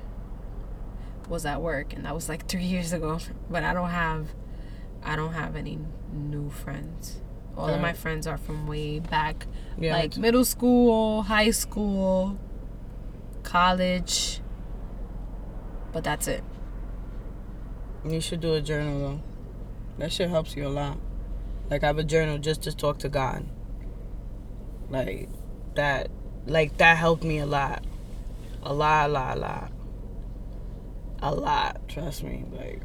[SPEAKER 2] was at work, and that was like three years ago. But I don't have, I don't have any new friends All of my friends are from way back,
[SPEAKER 1] Yeah,
[SPEAKER 2] like middle school, high school, college. But that's it.
[SPEAKER 1] You should do a journal though. That shit helps you a lot. Like I have a journal just to talk to God. Like that like that helped me a lot. A lot, a lot, a lot. A lot, trust me. Like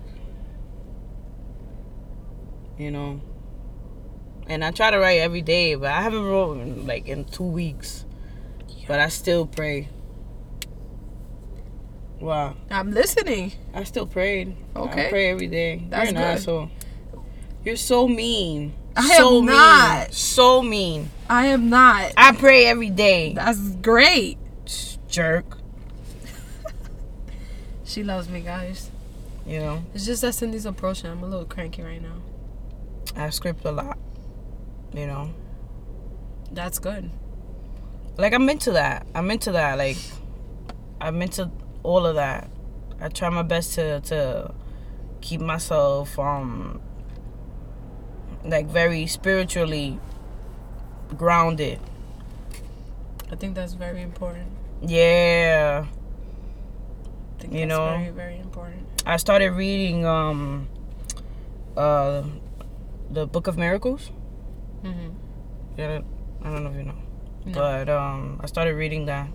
[SPEAKER 1] you know. And I try to write every day, but I haven't wrote in, like in two weeks. But I still pray. Wow.
[SPEAKER 2] I'm listening.
[SPEAKER 1] I still prayed.
[SPEAKER 2] Okay.
[SPEAKER 1] I pray every day.
[SPEAKER 2] That's
[SPEAKER 1] You're an
[SPEAKER 2] good.
[SPEAKER 1] asshole. You're so mean.
[SPEAKER 2] I
[SPEAKER 1] so
[SPEAKER 2] am
[SPEAKER 1] mean.
[SPEAKER 2] not.
[SPEAKER 1] So mean.
[SPEAKER 2] I am not.
[SPEAKER 1] I pray every day.
[SPEAKER 2] That's great.
[SPEAKER 1] Jerk.
[SPEAKER 2] She loves me, guys.
[SPEAKER 1] You know,
[SPEAKER 2] It's just that Cindy's approaching. I'm a little cranky right now.
[SPEAKER 1] I script a lot. You know,
[SPEAKER 2] That's good.
[SPEAKER 1] like I'm into that. I'm into that. Like I'm into all of that. I try my best to to keep myself um like very spiritually grounded.
[SPEAKER 2] I think that's very important.
[SPEAKER 1] Yeah.
[SPEAKER 2] I think
[SPEAKER 1] You
[SPEAKER 2] that's
[SPEAKER 1] know?
[SPEAKER 2] very, very important.
[SPEAKER 1] I started reading um uh the Book of Miracles.
[SPEAKER 2] Mm-hmm.
[SPEAKER 1] Yeah, I don't know if you know.
[SPEAKER 2] No.
[SPEAKER 1] But um I started reading that.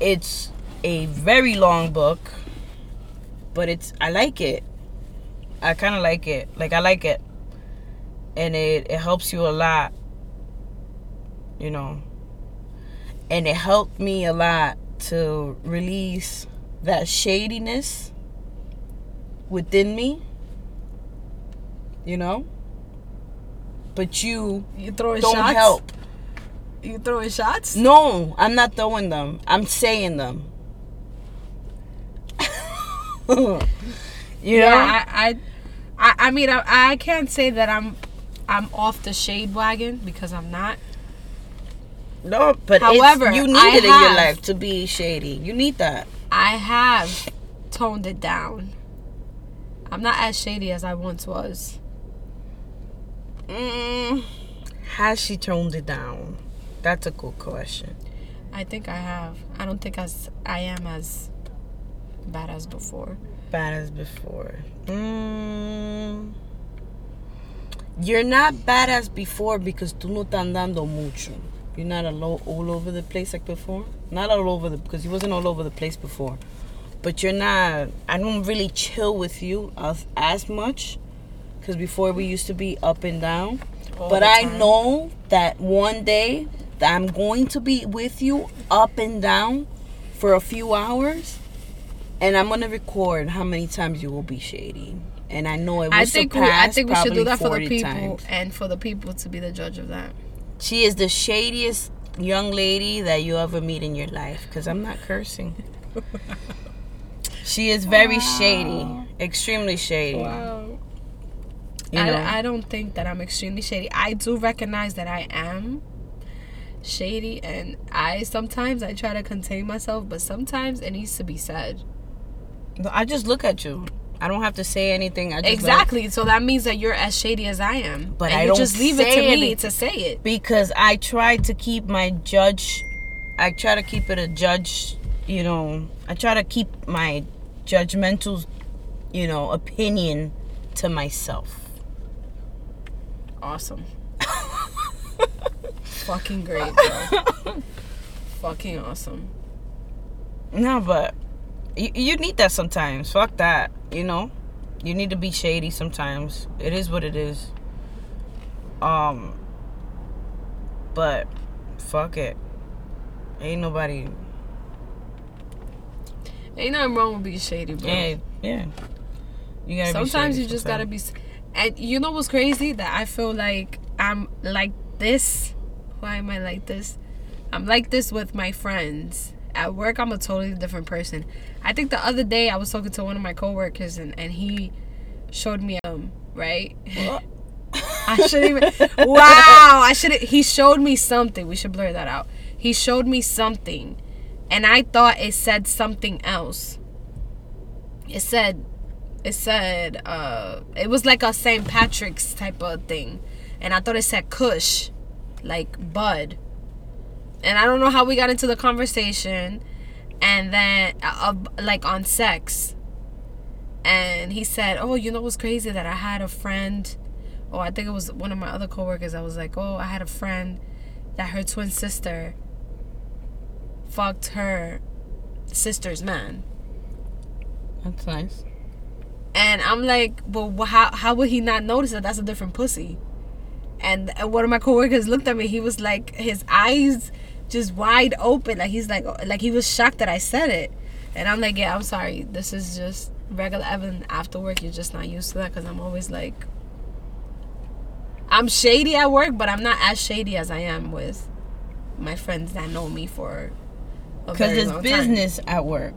[SPEAKER 1] It's a very long book, but it's I like it. I kind of like it. Like I like it. And it it helps you a lot. You know. And it helped me a lot to release that shadiness within me. You know? But you
[SPEAKER 2] You throwing
[SPEAKER 1] don't
[SPEAKER 2] shots?
[SPEAKER 1] help.
[SPEAKER 2] You throwing shots?
[SPEAKER 1] No, I'm not throwing them. I'm saying them. you know?
[SPEAKER 2] Yeah, I, I, I, I mean, I, I can't say that I'm, I'm off the shade wagon because I'm not.
[SPEAKER 1] no, but
[SPEAKER 2] However,
[SPEAKER 1] you need
[SPEAKER 2] I
[SPEAKER 1] it in your life to be shady. You need that.
[SPEAKER 2] I have toned it down. I'm not as shady as I once was.
[SPEAKER 1] Mm, has she toned it down? That's a good question.
[SPEAKER 2] I think I have. I don't think as I am as bad as before.
[SPEAKER 1] Bad as before. Mm, you're not bad as before because tú no estás dando mucho. You're not all, all over the place like before. Not all over the because you wasn't all over the place before. But you're not. I don't really chill with you as, as much because before we used to be up and down.
[SPEAKER 2] All
[SPEAKER 1] but I know that one day that I'm going to be with you up and down for a few hours, and I'm gonna record how many times you will be shady. And I know it will
[SPEAKER 2] I think we, I think we should do that for the
[SPEAKER 1] 40
[SPEAKER 2] people
[SPEAKER 1] times.
[SPEAKER 2] and for the people to be the judge of that.
[SPEAKER 1] She is the shadiest young lady that you ever meet in your life. Cause I'm not cursing. she is very shady, extremely shady.
[SPEAKER 2] Wow.
[SPEAKER 1] You know,
[SPEAKER 2] I, I don't think that I'm extremely shady. I do recognize that I am shady, and I sometimes I try to contain myself, but sometimes it needs to be said.
[SPEAKER 1] I just look at you. I don't have to say anything. I just let-
[SPEAKER 2] Exactly. So that means that you're as shady as I am.
[SPEAKER 1] But
[SPEAKER 2] and
[SPEAKER 1] I
[SPEAKER 2] you
[SPEAKER 1] don't
[SPEAKER 2] just leave it to me
[SPEAKER 1] anything.
[SPEAKER 2] to say it.
[SPEAKER 1] because I try to keep my judge. I try to keep it a judge. You know, I try to keep my judgmental, you know, opinion to myself.
[SPEAKER 2] Awesome. Fucking great, bro. Fucking awesome.
[SPEAKER 1] No, but you, you need that sometimes. Fuck that. You know, you need to be shady sometimes. It is what it is. Um, but fuck it. Ain't nobody.
[SPEAKER 2] Ain't nothing wrong with being shady, bro.
[SPEAKER 1] Yeah, yeah. You gotta.
[SPEAKER 2] sometimes you just gotta be and you know what's crazy that i feel like i'm like this why am i like this i'm like this with my friends at work i'm a totally different person i think the other day i was talking to one of my coworkers and, and he showed me um right What? i shouldn't even wow i should he showed me something we should blur that out he showed me something and i thought it said something else it said it said uh it was like a St. Patrick's type of thing. and I thought it said Kush, like bud. And I don't know how we got into the conversation, and then uh, like on sex. And he said, "Oh, you know what's crazy? That I had a friend, oh I think it was one of my other coworkers. I was like, oh, I had a friend that her twin sister fucked her sister's man."
[SPEAKER 1] That's nice.
[SPEAKER 2] And I'm like, well, how how would he not notice that that's a different pussy? And, and one of my coworkers looked at me. He was like, his eyes just wide open, like he's like, like he was shocked that I said it. And I'm like, yeah, I'm sorry. This is just regular Evan after work. You're just not used to that because I'm always like, I'm shady at work, but I'm not as shady as I am with my friends that know me for
[SPEAKER 1] Because it's
[SPEAKER 2] long time.
[SPEAKER 1] business at work.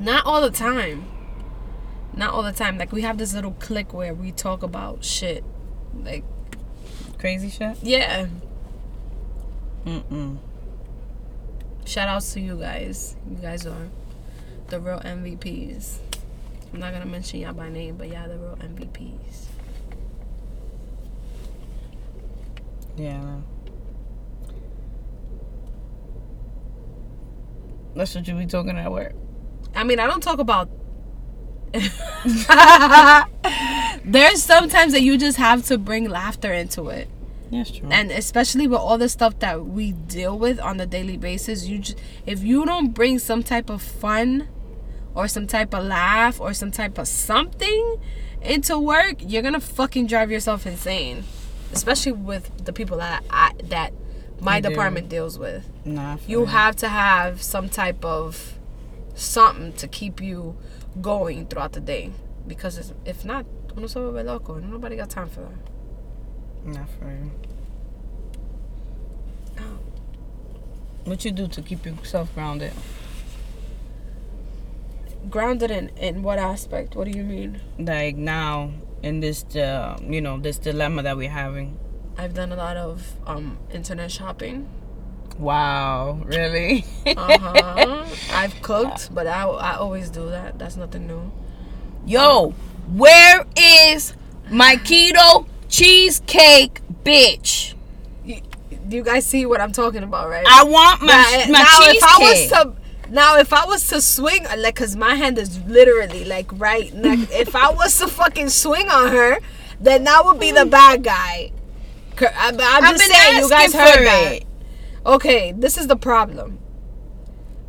[SPEAKER 2] Not all the time. Not all the time. Like we have this little clique where we talk about shit. Like
[SPEAKER 1] Crazy shit.
[SPEAKER 2] yeah.
[SPEAKER 1] Mm-mm.
[SPEAKER 2] Shout outs to you guys. You guys are the real MVPs. I'm not gonna mention y'all by name, but y'all the real MVPs.
[SPEAKER 1] Yeah. That's what you be talking at work.
[SPEAKER 2] I mean, I don't talk about. There's sometimes that you just have to bring laughter into it.
[SPEAKER 1] That's true.
[SPEAKER 2] and especially with all the stuff that we deal with on a daily basis you just if you don't bring some type of fun or some type of laugh or some type of something into work you're gonna fucking drive yourself insane especially with the people that I, that my
[SPEAKER 1] You do.
[SPEAKER 2] department deals with
[SPEAKER 1] nah,
[SPEAKER 2] you
[SPEAKER 1] real.
[SPEAKER 2] have to have some type of something to keep you going throughout the day because if not uno se vuelve loco nobody got time for that
[SPEAKER 1] Nah, for real.
[SPEAKER 2] Oh.
[SPEAKER 1] What you do to keep yourself grounded?
[SPEAKER 2] grounded in in what aspect what do you mean
[SPEAKER 1] Like now in this, uh, you know, this dilemma that we're having.
[SPEAKER 2] i've done a lot of um internet shopping
[SPEAKER 1] Wow, really?
[SPEAKER 2] uh-huh i've cooked but I, I always do that that's nothing new
[SPEAKER 1] Yo, where is my keto cheesecake, bitch?
[SPEAKER 2] you, you guys see what i'm talking about right
[SPEAKER 1] I want my
[SPEAKER 2] now, eh,
[SPEAKER 1] my
[SPEAKER 2] now if i was to now if i was to swing uh, like because my hand is literally like right next if i was to fucking swing on her then that would be the mm. bad guy I, i'm
[SPEAKER 1] I've
[SPEAKER 2] just saying you guys heard that
[SPEAKER 1] it.
[SPEAKER 2] okay this is the problem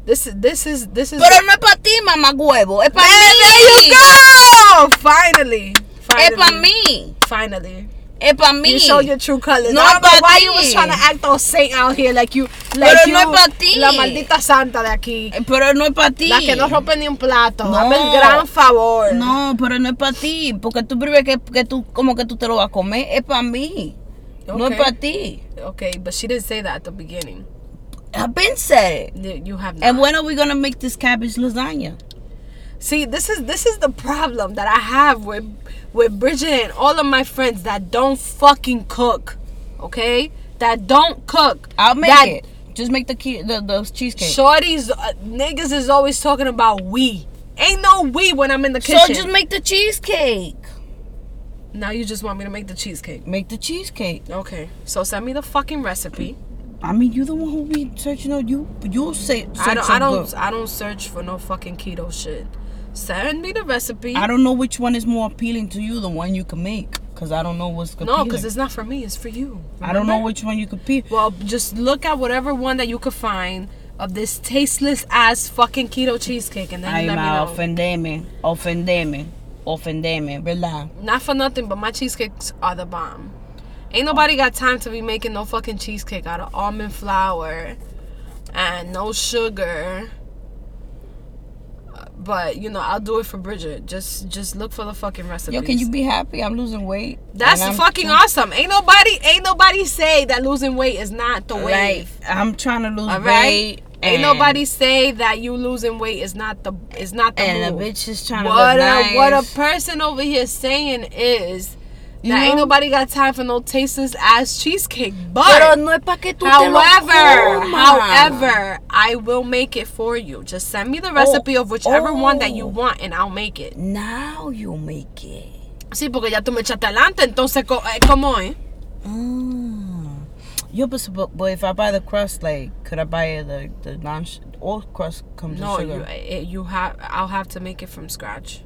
[SPEAKER 2] this is this is this is
[SPEAKER 1] Pero no es para ti, mamá huevo. Es para mí.
[SPEAKER 2] there you go! Finally.
[SPEAKER 1] Es
[SPEAKER 2] Finally.
[SPEAKER 1] para mí.
[SPEAKER 2] Finally.
[SPEAKER 1] Eh, es para mí.
[SPEAKER 2] You showed your true colors.
[SPEAKER 1] No
[SPEAKER 2] know why
[SPEAKER 1] ti.
[SPEAKER 2] you was trying to act all saint out here like you like
[SPEAKER 1] Pero
[SPEAKER 2] you
[SPEAKER 1] no es pa' ti.
[SPEAKER 2] la maldita santa de aquí.
[SPEAKER 1] Eh, pero no es para ti.
[SPEAKER 2] La que no rompe ni un plato.
[SPEAKER 1] No.
[SPEAKER 2] Dame el gran favor.
[SPEAKER 1] No, pero no es para ti. Porque tú prefieres que, que tú, como que tú te lo vas a comer. Es para mí. No es
[SPEAKER 2] Okay.
[SPEAKER 1] para ti.
[SPEAKER 2] Okay, but she didn't say that at the beginning.
[SPEAKER 1] I've been said it.
[SPEAKER 2] You have not.
[SPEAKER 1] And when are we gonna make this cabbage lasagna?
[SPEAKER 2] See, this is this is the problem that I have with with Bridget and all of my friends that don't fucking cook. Okay? That don't cook.
[SPEAKER 1] I'll make
[SPEAKER 2] That-
[SPEAKER 1] it. Just make the key, the, the cheesecake.
[SPEAKER 2] Shorties, uh, niggas is always talking about we. Ain't no we when I'm in the kitchen.
[SPEAKER 1] So just make the cheesecake.
[SPEAKER 2] now you just want me to make the cheesecake.
[SPEAKER 1] Make the cheesecake.
[SPEAKER 2] Okay, so send me the fucking recipe.
[SPEAKER 1] I mean, you the one who be searching on you. You'll say
[SPEAKER 2] I don't, I don't,
[SPEAKER 1] good.
[SPEAKER 2] I don't search for no fucking keto shit. Send me the recipe.
[SPEAKER 1] I don't know which one is more appealing to you, the one you can make, cause I don't know what's appealing.
[SPEAKER 2] no, because it's not for me. It's for you.
[SPEAKER 1] I don't know which one you could peel.
[SPEAKER 2] Well, just look at whatever one that you could find of this tasteless ass fucking keto cheesecake, and then
[SPEAKER 1] Ay,
[SPEAKER 2] let me know.
[SPEAKER 1] ofendeme, ofendeme, ofendeme, ¿verdad?
[SPEAKER 2] Not for nothing, but my cheesecakes are the bomb. Ain't nobody got time to be making no fucking cheesecake out of almond flour and no sugar. But you know, I'll do it for Bridget. Just, just look for the fucking recipes.
[SPEAKER 1] Yo, can you be happy? I'm losing weight.
[SPEAKER 2] That's fucking
[SPEAKER 1] try-
[SPEAKER 2] awesome. Ain't nobody, ain't nobody say that losing weight is not the
[SPEAKER 1] Like,
[SPEAKER 2] wave.
[SPEAKER 1] I'm trying to lose
[SPEAKER 2] All right.
[SPEAKER 1] weight.
[SPEAKER 2] Ain't nobody say that you losing weight is not the is not the
[SPEAKER 1] And
[SPEAKER 2] move.
[SPEAKER 1] the bitch is trying to
[SPEAKER 2] what
[SPEAKER 1] look
[SPEAKER 2] a
[SPEAKER 1] nice.
[SPEAKER 2] what a person over here saying is
[SPEAKER 1] You
[SPEAKER 2] that ain't nobody got time for no tasteless ass cheesecake. But
[SPEAKER 1] no es pa' que tú
[SPEAKER 2] however, however, I will make it for you. Just send me the recipe of whichever one that you
[SPEAKER 1] oh.
[SPEAKER 2] want, and I'll make it.
[SPEAKER 1] Now you make it.
[SPEAKER 2] Sí, porque ya tú me echaste adelante, entonces eh, cómo es.
[SPEAKER 1] Mm. Yo, but, but if I buy the crust, like, could I buy the the non? All crust comes
[SPEAKER 2] No,
[SPEAKER 1] with
[SPEAKER 2] you
[SPEAKER 1] sugar.
[SPEAKER 2] it, you have. I'll have to make it from scratch.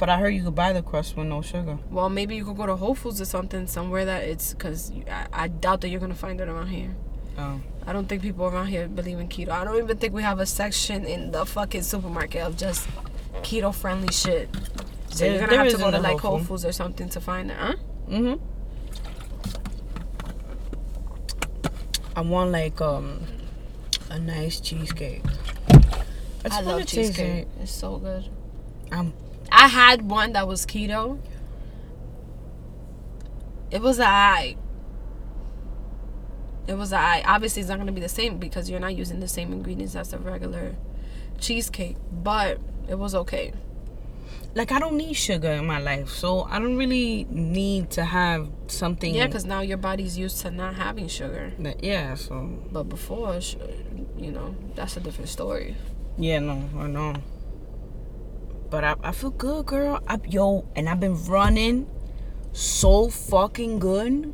[SPEAKER 1] But I heard you could buy the crust with no sugar.
[SPEAKER 2] Well, maybe you could go to Whole Foods or something somewhere that it's because I, I doubt that you're gonna find it around here.
[SPEAKER 1] Oh.
[SPEAKER 2] I don't think people around here believe in keto. I don't even think we have a section in the fucking supermarket of just keto friendly shit. So
[SPEAKER 1] There-
[SPEAKER 2] you're gonna have to go to like
[SPEAKER 1] Whole
[SPEAKER 2] Whole Foods or something to find it, huh?
[SPEAKER 1] Mm Mhm. I want like um a nice cheesecake. just
[SPEAKER 2] I love
[SPEAKER 1] taste
[SPEAKER 2] cheesecake. It's so good.
[SPEAKER 1] Um,
[SPEAKER 2] I had one that was keto. It was alright. It was alright. Obviously, it's not gonna be the same because you're not using the same ingredients as the regular cheesecake, but it was okay.
[SPEAKER 1] like I don't need sugar in my life, so I don't really need to have something.
[SPEAKER 2] Yeah, because now your body's used to not having sugar.
[SPEAKER 1] that, yeah. So
[SPEAKER 2] But before, you know, that's a different story.
[SPEAKER 1] yeah, no, I know. But I, I feel good, girl. I, yo, and I've been running so fucking good.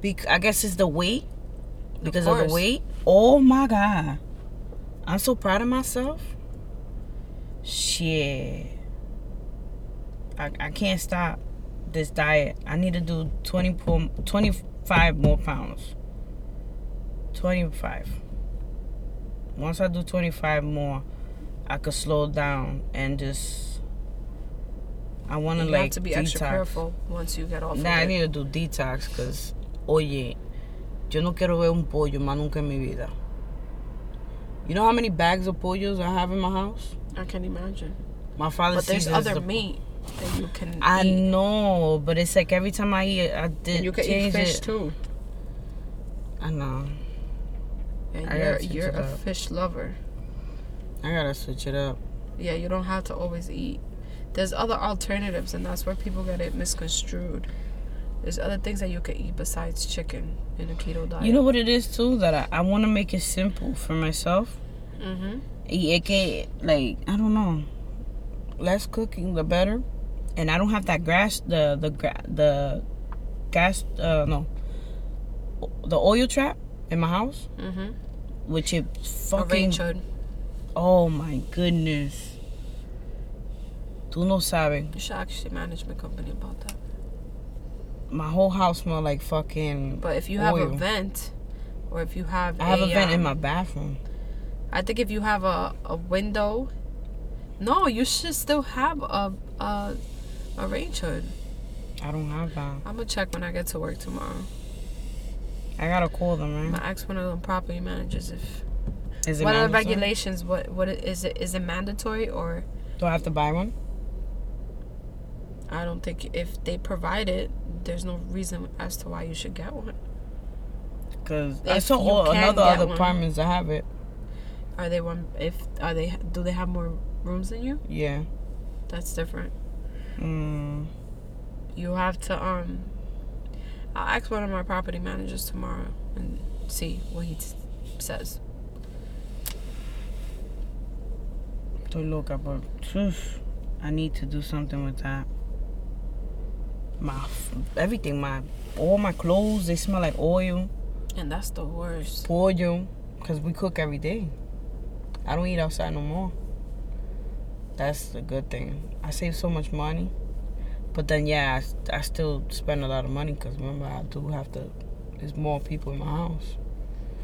[SPEAKER 1] Bec- I guess it's the weight. Because of, the weight. Oh my god. I'm so proud of myself. Shit. I, I can't stop this diet. I need to do 20 po- 25 more pounds. 25. Once I do 25 more, I could slow down and just. I want to
[SPEAKER 2] you
[SPEAKER 1] like
[SPEAKER 2] have to be
[SPEAKER 1] detox.
[SPEAKER 2] extra careful once you get off
[SPEAKER 1] Nah, I
[SPEAKER 2] of it.
[SPEAKER 1] need to do detox because, oye, yo no quiero ver un pollo más nunca en mi vida. You know how many bags of pollos I have in my house?
[SPEAKER 2] I can imagine.
[SPEAKER 1] My father
[SPEAKER 2] But there's
[SPEAKER 1] sees as
[SPEAKER 2] other
[SPEAKER 1] the-
[SPEAKER 2] meat that you can
[SPEAKER 1] I
[SPEAKER 2] eat.
[SPEAKER 1] know, but it's like every time I eat, I did
[SPEAKER 2] And you can eat fish
[SPEAKER 1] it.
[SPEAKER 2] too.
[SPEAKER 1] I know.
[SPEAKER 2] And
[SPEAKER 1] I
[SPEAKER 2] you're you're a fish lover.
[SPEAKER 1] I gotta switch it up.
[SPEAKER 2] Yeah, you don't have to always eat. There's other alternatives, and that's where people get it misconstrued. There's other things that you can eat besides chicken in a keto diet.
[SPEAKER 1] You know what it is too that I, I want to make it simple for myself.
[SPEAKER 2] Mm-hmm.
[SPEAKER 1] Y es que, like, I don't know. Less cooking, the better. And I don't have that grass, the the gra- the gas, uh, no, the oil trap in my house,
[SPEAKER 2] Mm-hmm.
[SPEAKER 1] which it
[SPEAKER 2] A
[SPEAKER 1] fucking.
[SPEAKER 2] range hood.
[SPEAKER 1] Oh my goodness. Tú no sabes.
[SPEAKER 2] You should actually manage my company about that.
[SPEAKER 1] My whole house smell like fucking.
[SPEAKER 2] But if you have a vent, or if you have
[SPEAKER 1] I have a vent in
[SPEAKER 2] um,
[SPEAKER 1] my bathroom.
[SPEAKER 2] I think if you have a, a window, no, you should still have a a, a range hood.
[SPEAKER 1] I don't have that.
[SPEAKER 2] I'm gonna check when I get to work tomorrow.
[SPEAKER 1] I gotta call them,
[SPEAKER 2] right?
[SPEAKER 1] I'm
[SPEAKER 2] gonna ask one of them property managers if
[SPEAKER 1] Is it
[SPEAKER 2] what are the regulations? What what i- is it? Is it mandatory or
[SPEAKER 1] Do I have to buy one?
[SPEAKER 2] I don't think if they provide it, there's no reason as to why you should get one.
[SPEAKER 1] Because I
[SPEAKER 2] If
[SPEAKER 1] saw
[SPEAKER 2] you
[SPEAKER 1] all, another other
[SPEAKER 2] one.
[SPEAKER 1] apartments that have it.
[SPEAKER 2] Are they one? If are they? Do they have more rooms than you?
[SPEAKER 1] Yeah.
[SPEAKER 2] That's different.
[SPEAKER 1] Mm.
[SPEAKER 2] You have to um. I'll ask one of my property managers tomorrow and see what he t-
[SPEAKER 1] Estoy loca, but uf, I need to do something with that. My everything, my all my clothes, they smell like oil,
[SPEAKER 2] And that's the worst.
[SPEAKER 1] pollo, because we cook every day. I don't eat outside no more. That's the good thing. I save so much money, but then yeah, I still spend a lot of money because remember I do have to. There's more people in my house,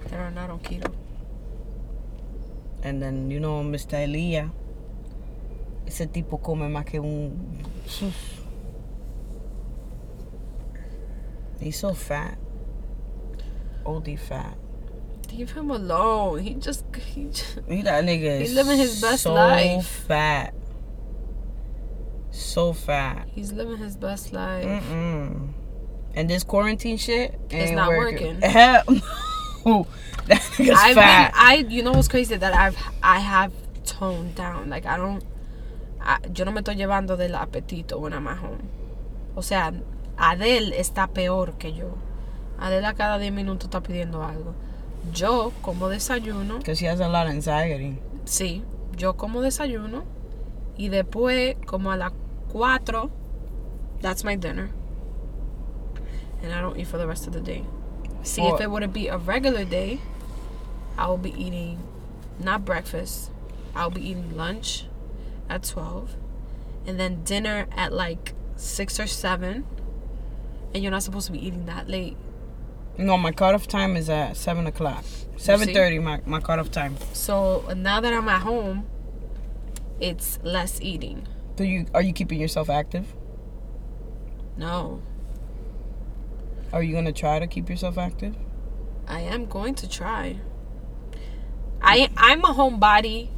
[SPEAKER 2] That are not on keto.
[SPEAKER 1] And then you know Mr. Elia. Ese tipo come más que un. He's so fat. OD fat.
[SPEAKER 2] Leave him alone. He just he just,
[SPEAKER 1] He that nigga
[SPEAKER 2] He's living his best life.
[SPEAKER 1] so
[SPEAKER 2] life.
[SPEAKER 1] fat. So fat.
[SPEAKER 2] he's living his best life.
[SPEAKER 1] Mm-mm. And this quarantine shit
[SPEAKER 2] It's not
[SPEAKER 1] working.
[SPEAKER 2] working.
[SPEAKER 1] Hell nigga's
[SPEAKER 2] I've
[SPEAKER 1] fat.
[SPEAKER 2] been I you know what's crazy that I've I have toned down. Like I don't I, yo no me estoy llevando del apetito when I'm at home. O sea, Adel está peor que yo. Adel a cada 10 minutos está pidiendo algo. Yo como desayuno,
[SPEAKER 1] Because he has a lot of anxiety.
[SPEAKER 2] sí, yo como desayuno y después como a las 4 that's my dinner. And I don't eat for the rest of the day. See,
[SPEAKER 1] Well-
[SPEAKER 2] if it would be a regular day, I will be eating not breakfast. I'll be eating lunch at 12 and then dinner at like 6 or 7. And you're not supposed to be eating that late.
[SPEAKER 1] No, my cutoff time is at seven o'clock. Seven thirty, my my cutoff time.
[SPEAKER 2] So now that I'm at home, it's less eating.
[SPEAKER 1] Do you are you keeping yourself active?
[SPEAKER 2] No,
[SPEAKER 1] Are you gonna try to keep yourself active?
[SPEAKER 2] I am going to try. I I'm a homebody.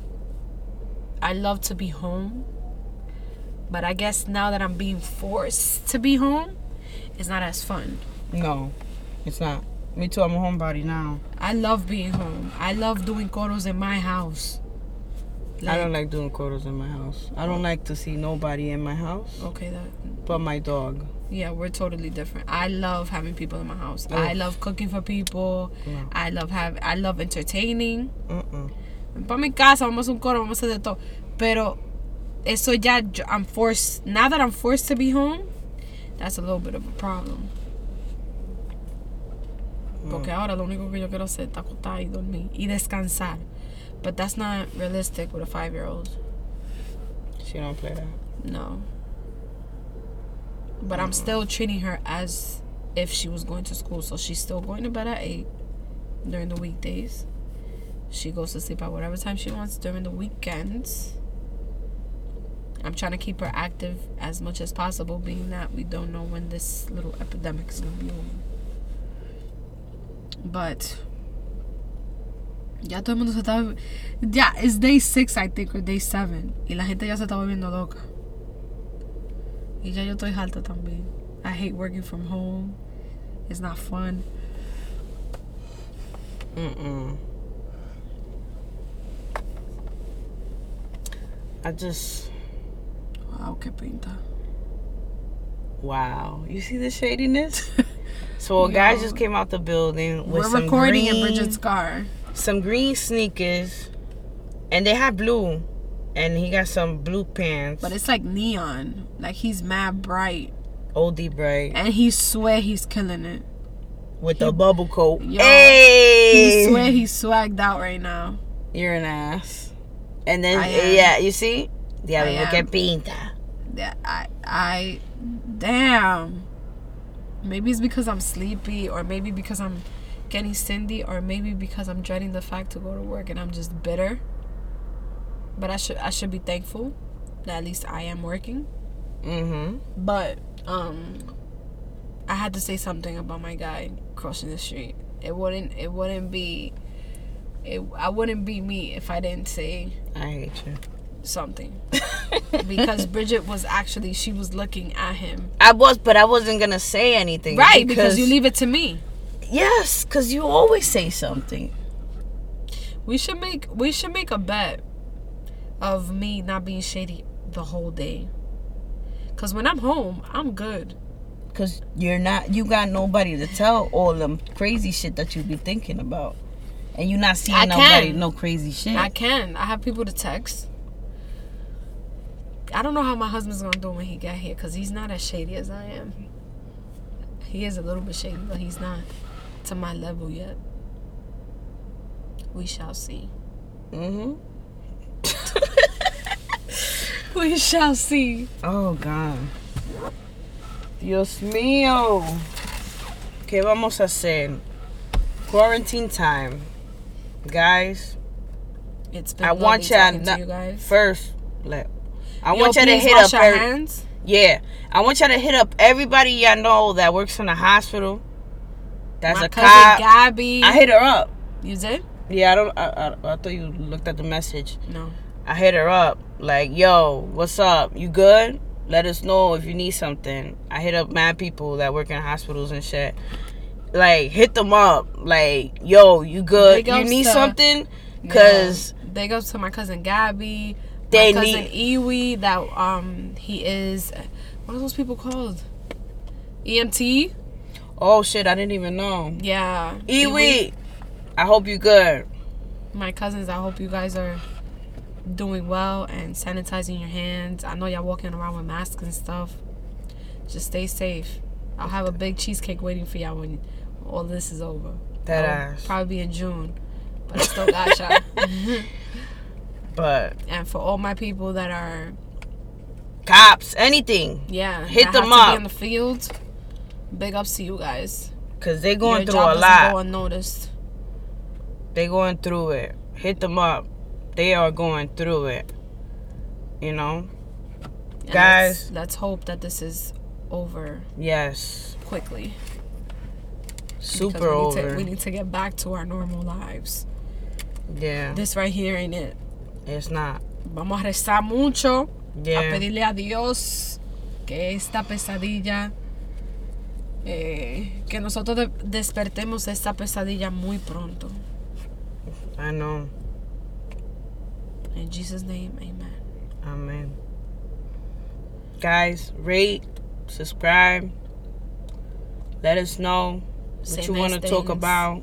[SPEAKER 2] I love to be home. But I guess now that I'm being forced to be home, it's not as fun.
[SPEAKER 1] No, it's not. Me too. I'm a homebody now.
[SPEAKER 2] I love being home. I love doing coros in my house.
[SPEAKER 1] I don't like doing quarters in my house. I don't like to see nobody in my house
[SPEAKER 2] Okay, that
[SPEAKER 1] but my dog.
[SPEAKER 2] Yeah, we're totally different. I love having people in my house.
[SPEAKER 1] Ugh.
[SPEAKER 2] I love cooking for people.
[SPEAKER 1] No.
[SPEAKER 2] I love have I love entertaining. Para mi casa, vamos a un coro, vamos a hacer de todo. Pero eso ya, I'm forced, now that I'm forced to be home, that's a little bit of a problem. Porque mm. ahora lo único que yo quiero hacer es acostar y dormir y descansar. But that's not realistic with a five year old.
[SPEAKER 1] She don't play that.
[SPEAKER 2] No. But I'm mm-hmm. still treating her as if she was going to school. So she's still going to bed at 8 during the weekdays. She goes to sleep at whatever time she wants during the weekends. I'm trying to keep her active as much as possible, being that we don't know when this little epidemic is going to be over. But. Ya todo el mundo se está. Ya, it's day 6, I think, or day 7. Y la gente ya se está volviendo loca. Y ya yo estoy también. I hate working from home. It's not fun.
[SPEAKER 1] Mm-mm. I just
[SPEAKER 2] Wow, qué pinta.
[SPEAKER 1] wow. You see the shadiness? So a guy just came out the building with
[SPEAKER 2] We're
[SPEAKER 1] some
[SPEAKER 2] recording
[SPEAKER 1] green,
[SPEAKER 2] in Bridget's car.
[SPEAKER 1] some green sneakers, and they have blue, and he got some blue pants.
[SPEAKER 2] But it's like neon. Like he's mad bright.
[SPEAKER 1] OD bright
[SPEAKER 2] And he swear he's killing it.
[SPEAKER 1] with the bubble coat.
[SPEAKER 2] Yo,
[SPEAKER 1] hey,
[SPEAKER 2] He swear he's swagged out right now.
[SPEAKER 1] you're an ass. And then yeah, you see, yeah, look at pinta.
[SPEAKER 2] That I I damn. Maybe it's because I'm sleepy or maybe because I'm getting Cindy or maybe because I'm dreading the fact to go to work and I'm just bitter. But I should I should be thankful that at least I am working.
[SPEAKER 1] Mm-hmm.
[SPEAKER 2] But um I had to say something about my guy crossing the street. It wouldn't it wouldn't be it I wouldn't be me if I didn't say
[SPEAKER 1] I hate you.
[SPEAKER 2] something. because Bridget was actually she was looking at him.
[SPEAKER 1] I was, but I wasn't gonna say anything.
[SPEAKER 2] Right, because you leave it to me.
[SPEAKER 1] Yes, because you always say something.
[SPEAKER 2] We should make we should make a bet of me not being shady the whole day. Cause when I'm home, I'm good.
[SPEAKER 1] Because you're not, you got nobody to tell all them crazy shit that you be thinking about. And you're not seeing
[SPEAKER 2] I
[SPEAKER 1] nobody,
[SPEAKER 2] can.
[SPEAKER 1] no crazy shit.
[SPEAKER 2] I can. I have people to text. I don't know how my husband's gonna do when he get here, cause he's not as shady as I am. He is a little bit shady, but he's not to my level yet. We shall see.
[SPEAKER 1] mm-hmm.
[SPEAKER 2] We shall see.
[SPEAKER 1] Oh, God. Dios mío. ¿Qué vamos a hacer? Quarantine time. Guys,
[SPEAKER 2] It's been
[SPEAKER 1] I want y'all not-
[SPEAKER 2] to you guys.
[SPEAKER 1] first, let, I
[SPEAKER 2] Yo,
[SPEAKER 1] want y'all to hit
[SPEAKER 2] wash
[SPEAKER 1] up
[SPEAKER 2] your
[SPEAKER 1] every-
[SPEAKER 2] hands.
[SPEAKER 1] Yeah, I want y'all to hit up everybody y'all know that works in the hospital. That's
[SPEAKER 2] My
[SPEAKER 1] a
[SPEAKER 2] cousin
[SPEAKER 1] cop.
[SPEAKER 2] Gabby.
[SPEAKER 1] I hit her up.
[SPEAKER 2] you did?
[SPEAKER 1] Yeah, I don't. I, I, I thought you looked at the message.
[SPEAKER 2] No.
[SPEAKER 1] I hit her up like, "Yo, what's up? You good? Let us know if you need something." I hit up mad people that work in hospitals and shit. Like, hit them up. Like, "Yo, you good? You need
[SPEAKER 2] to-
[SPEAKER 1] something?" Cause
[SPEAKER 2] Yeah. big ups to my cousin Gabby,
[SPEAKER 1] They
[SPEAKER 2] my cousin
[SPEAKER 1] need-
[SPEAKER 2] Iwi. That um he is. What are those people called? EMT.
[SPEAKER 1] oh shit, I didn't even know.
[SPEAKER 2] Yeah.
[SPEAKER 1] Iwi, I hope you good.
[SPEAKER 2] My cousins. I hope you guys are doing well and sanitizing your hands. I know y'all walking around with masks and stuff. Just stay safe. I'll have a big cheesecake waiting for y'all when all this is over.
[SPEAKER 1] That
[SPEAKER 2] I'll
[SPEAKER 1] ass.
[SPEAKER 2] Probably in June, but I still got y'all.
[SPEAKER 1] But
[SPEAKER 2] and for all my people that are,
[SPEAKER 1] cops, anything,
[SPEAKER 2] yeah,
[SPEAKER 1] Hit them up.
[SPEAKER 2] in the field. Big ups to you guys.
[SPEAKER 1] cause they going
[SPEAKER 2] Your
[SPEAKER 1] through a lot.
[SPEAKER 2] go unnoticed.
[SPEAKER 1] they going through it. Hit them up. They are going through it. You know.
[SPEAKER 2] And
[SPEAKER 1] Guys.
[SPEAKER 2] let's, let's hope that this is over
[SPEAKER 1] Yes.
[SPEAKER 2] quickly.
[SPEAKER 1] Super
[SPEAKER 2] we need
[SPEAKER 1] over.
[SPEAKER 2] To, we need to get back to our normal lives.
[SPEAKER 1] yeah.
[SPEAKER 2] This right here ain't it.
[SPEAKER 1] It's not.
[SPEAKER 2] Vamos a rezar mucho. a
[SPEAKER 1] Yeah.
[SPEAKER 2] pedirle a Dios que esta pesadilla, eh, que nosotros de- despertemos de esta pesadilla muy pronto.
[SPEAKER 1] I know.
[SPEAKER 2] In Jesus' name, amen.
[SPEAKER 1] Amen. Guys, rate, subscribe. Let us know what
[SPEAKER 2] Say
[SPEAKER 1] you want to talk about.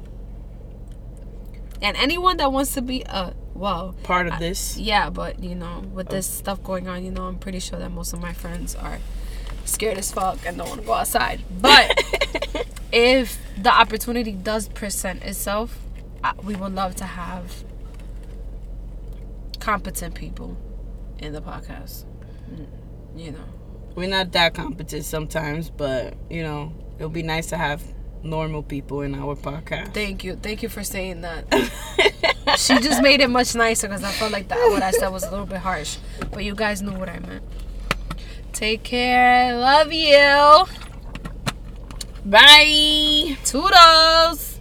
[SPEAKER 2] And anyone that wants to be a, well,
[SPEAKER 1] Part of
[SPEAKER 2] I-
[SPEAKER 1] this.
[SPEAKER 2] yeah, but you know, with oh. this stuff going on, you know, I'm pretty sure that most of my friends are scared as fuck and don't want to go outside. But if the opportunity does present itself, we would love to have competent people in the podcast. You know,
[SPEAKER 1] We're not that competent sometimes, but you know, it'll be nice to have normal people in our podcast.
[SPEAKER 2] thank you, thank you for saying that. she just made it much nicer because I felt like that what I said was a little bit harsh, but you guys know what I meant. Take care, love you,
[SPEAKER 1] Bye.
[SPEAKER 2] toodles.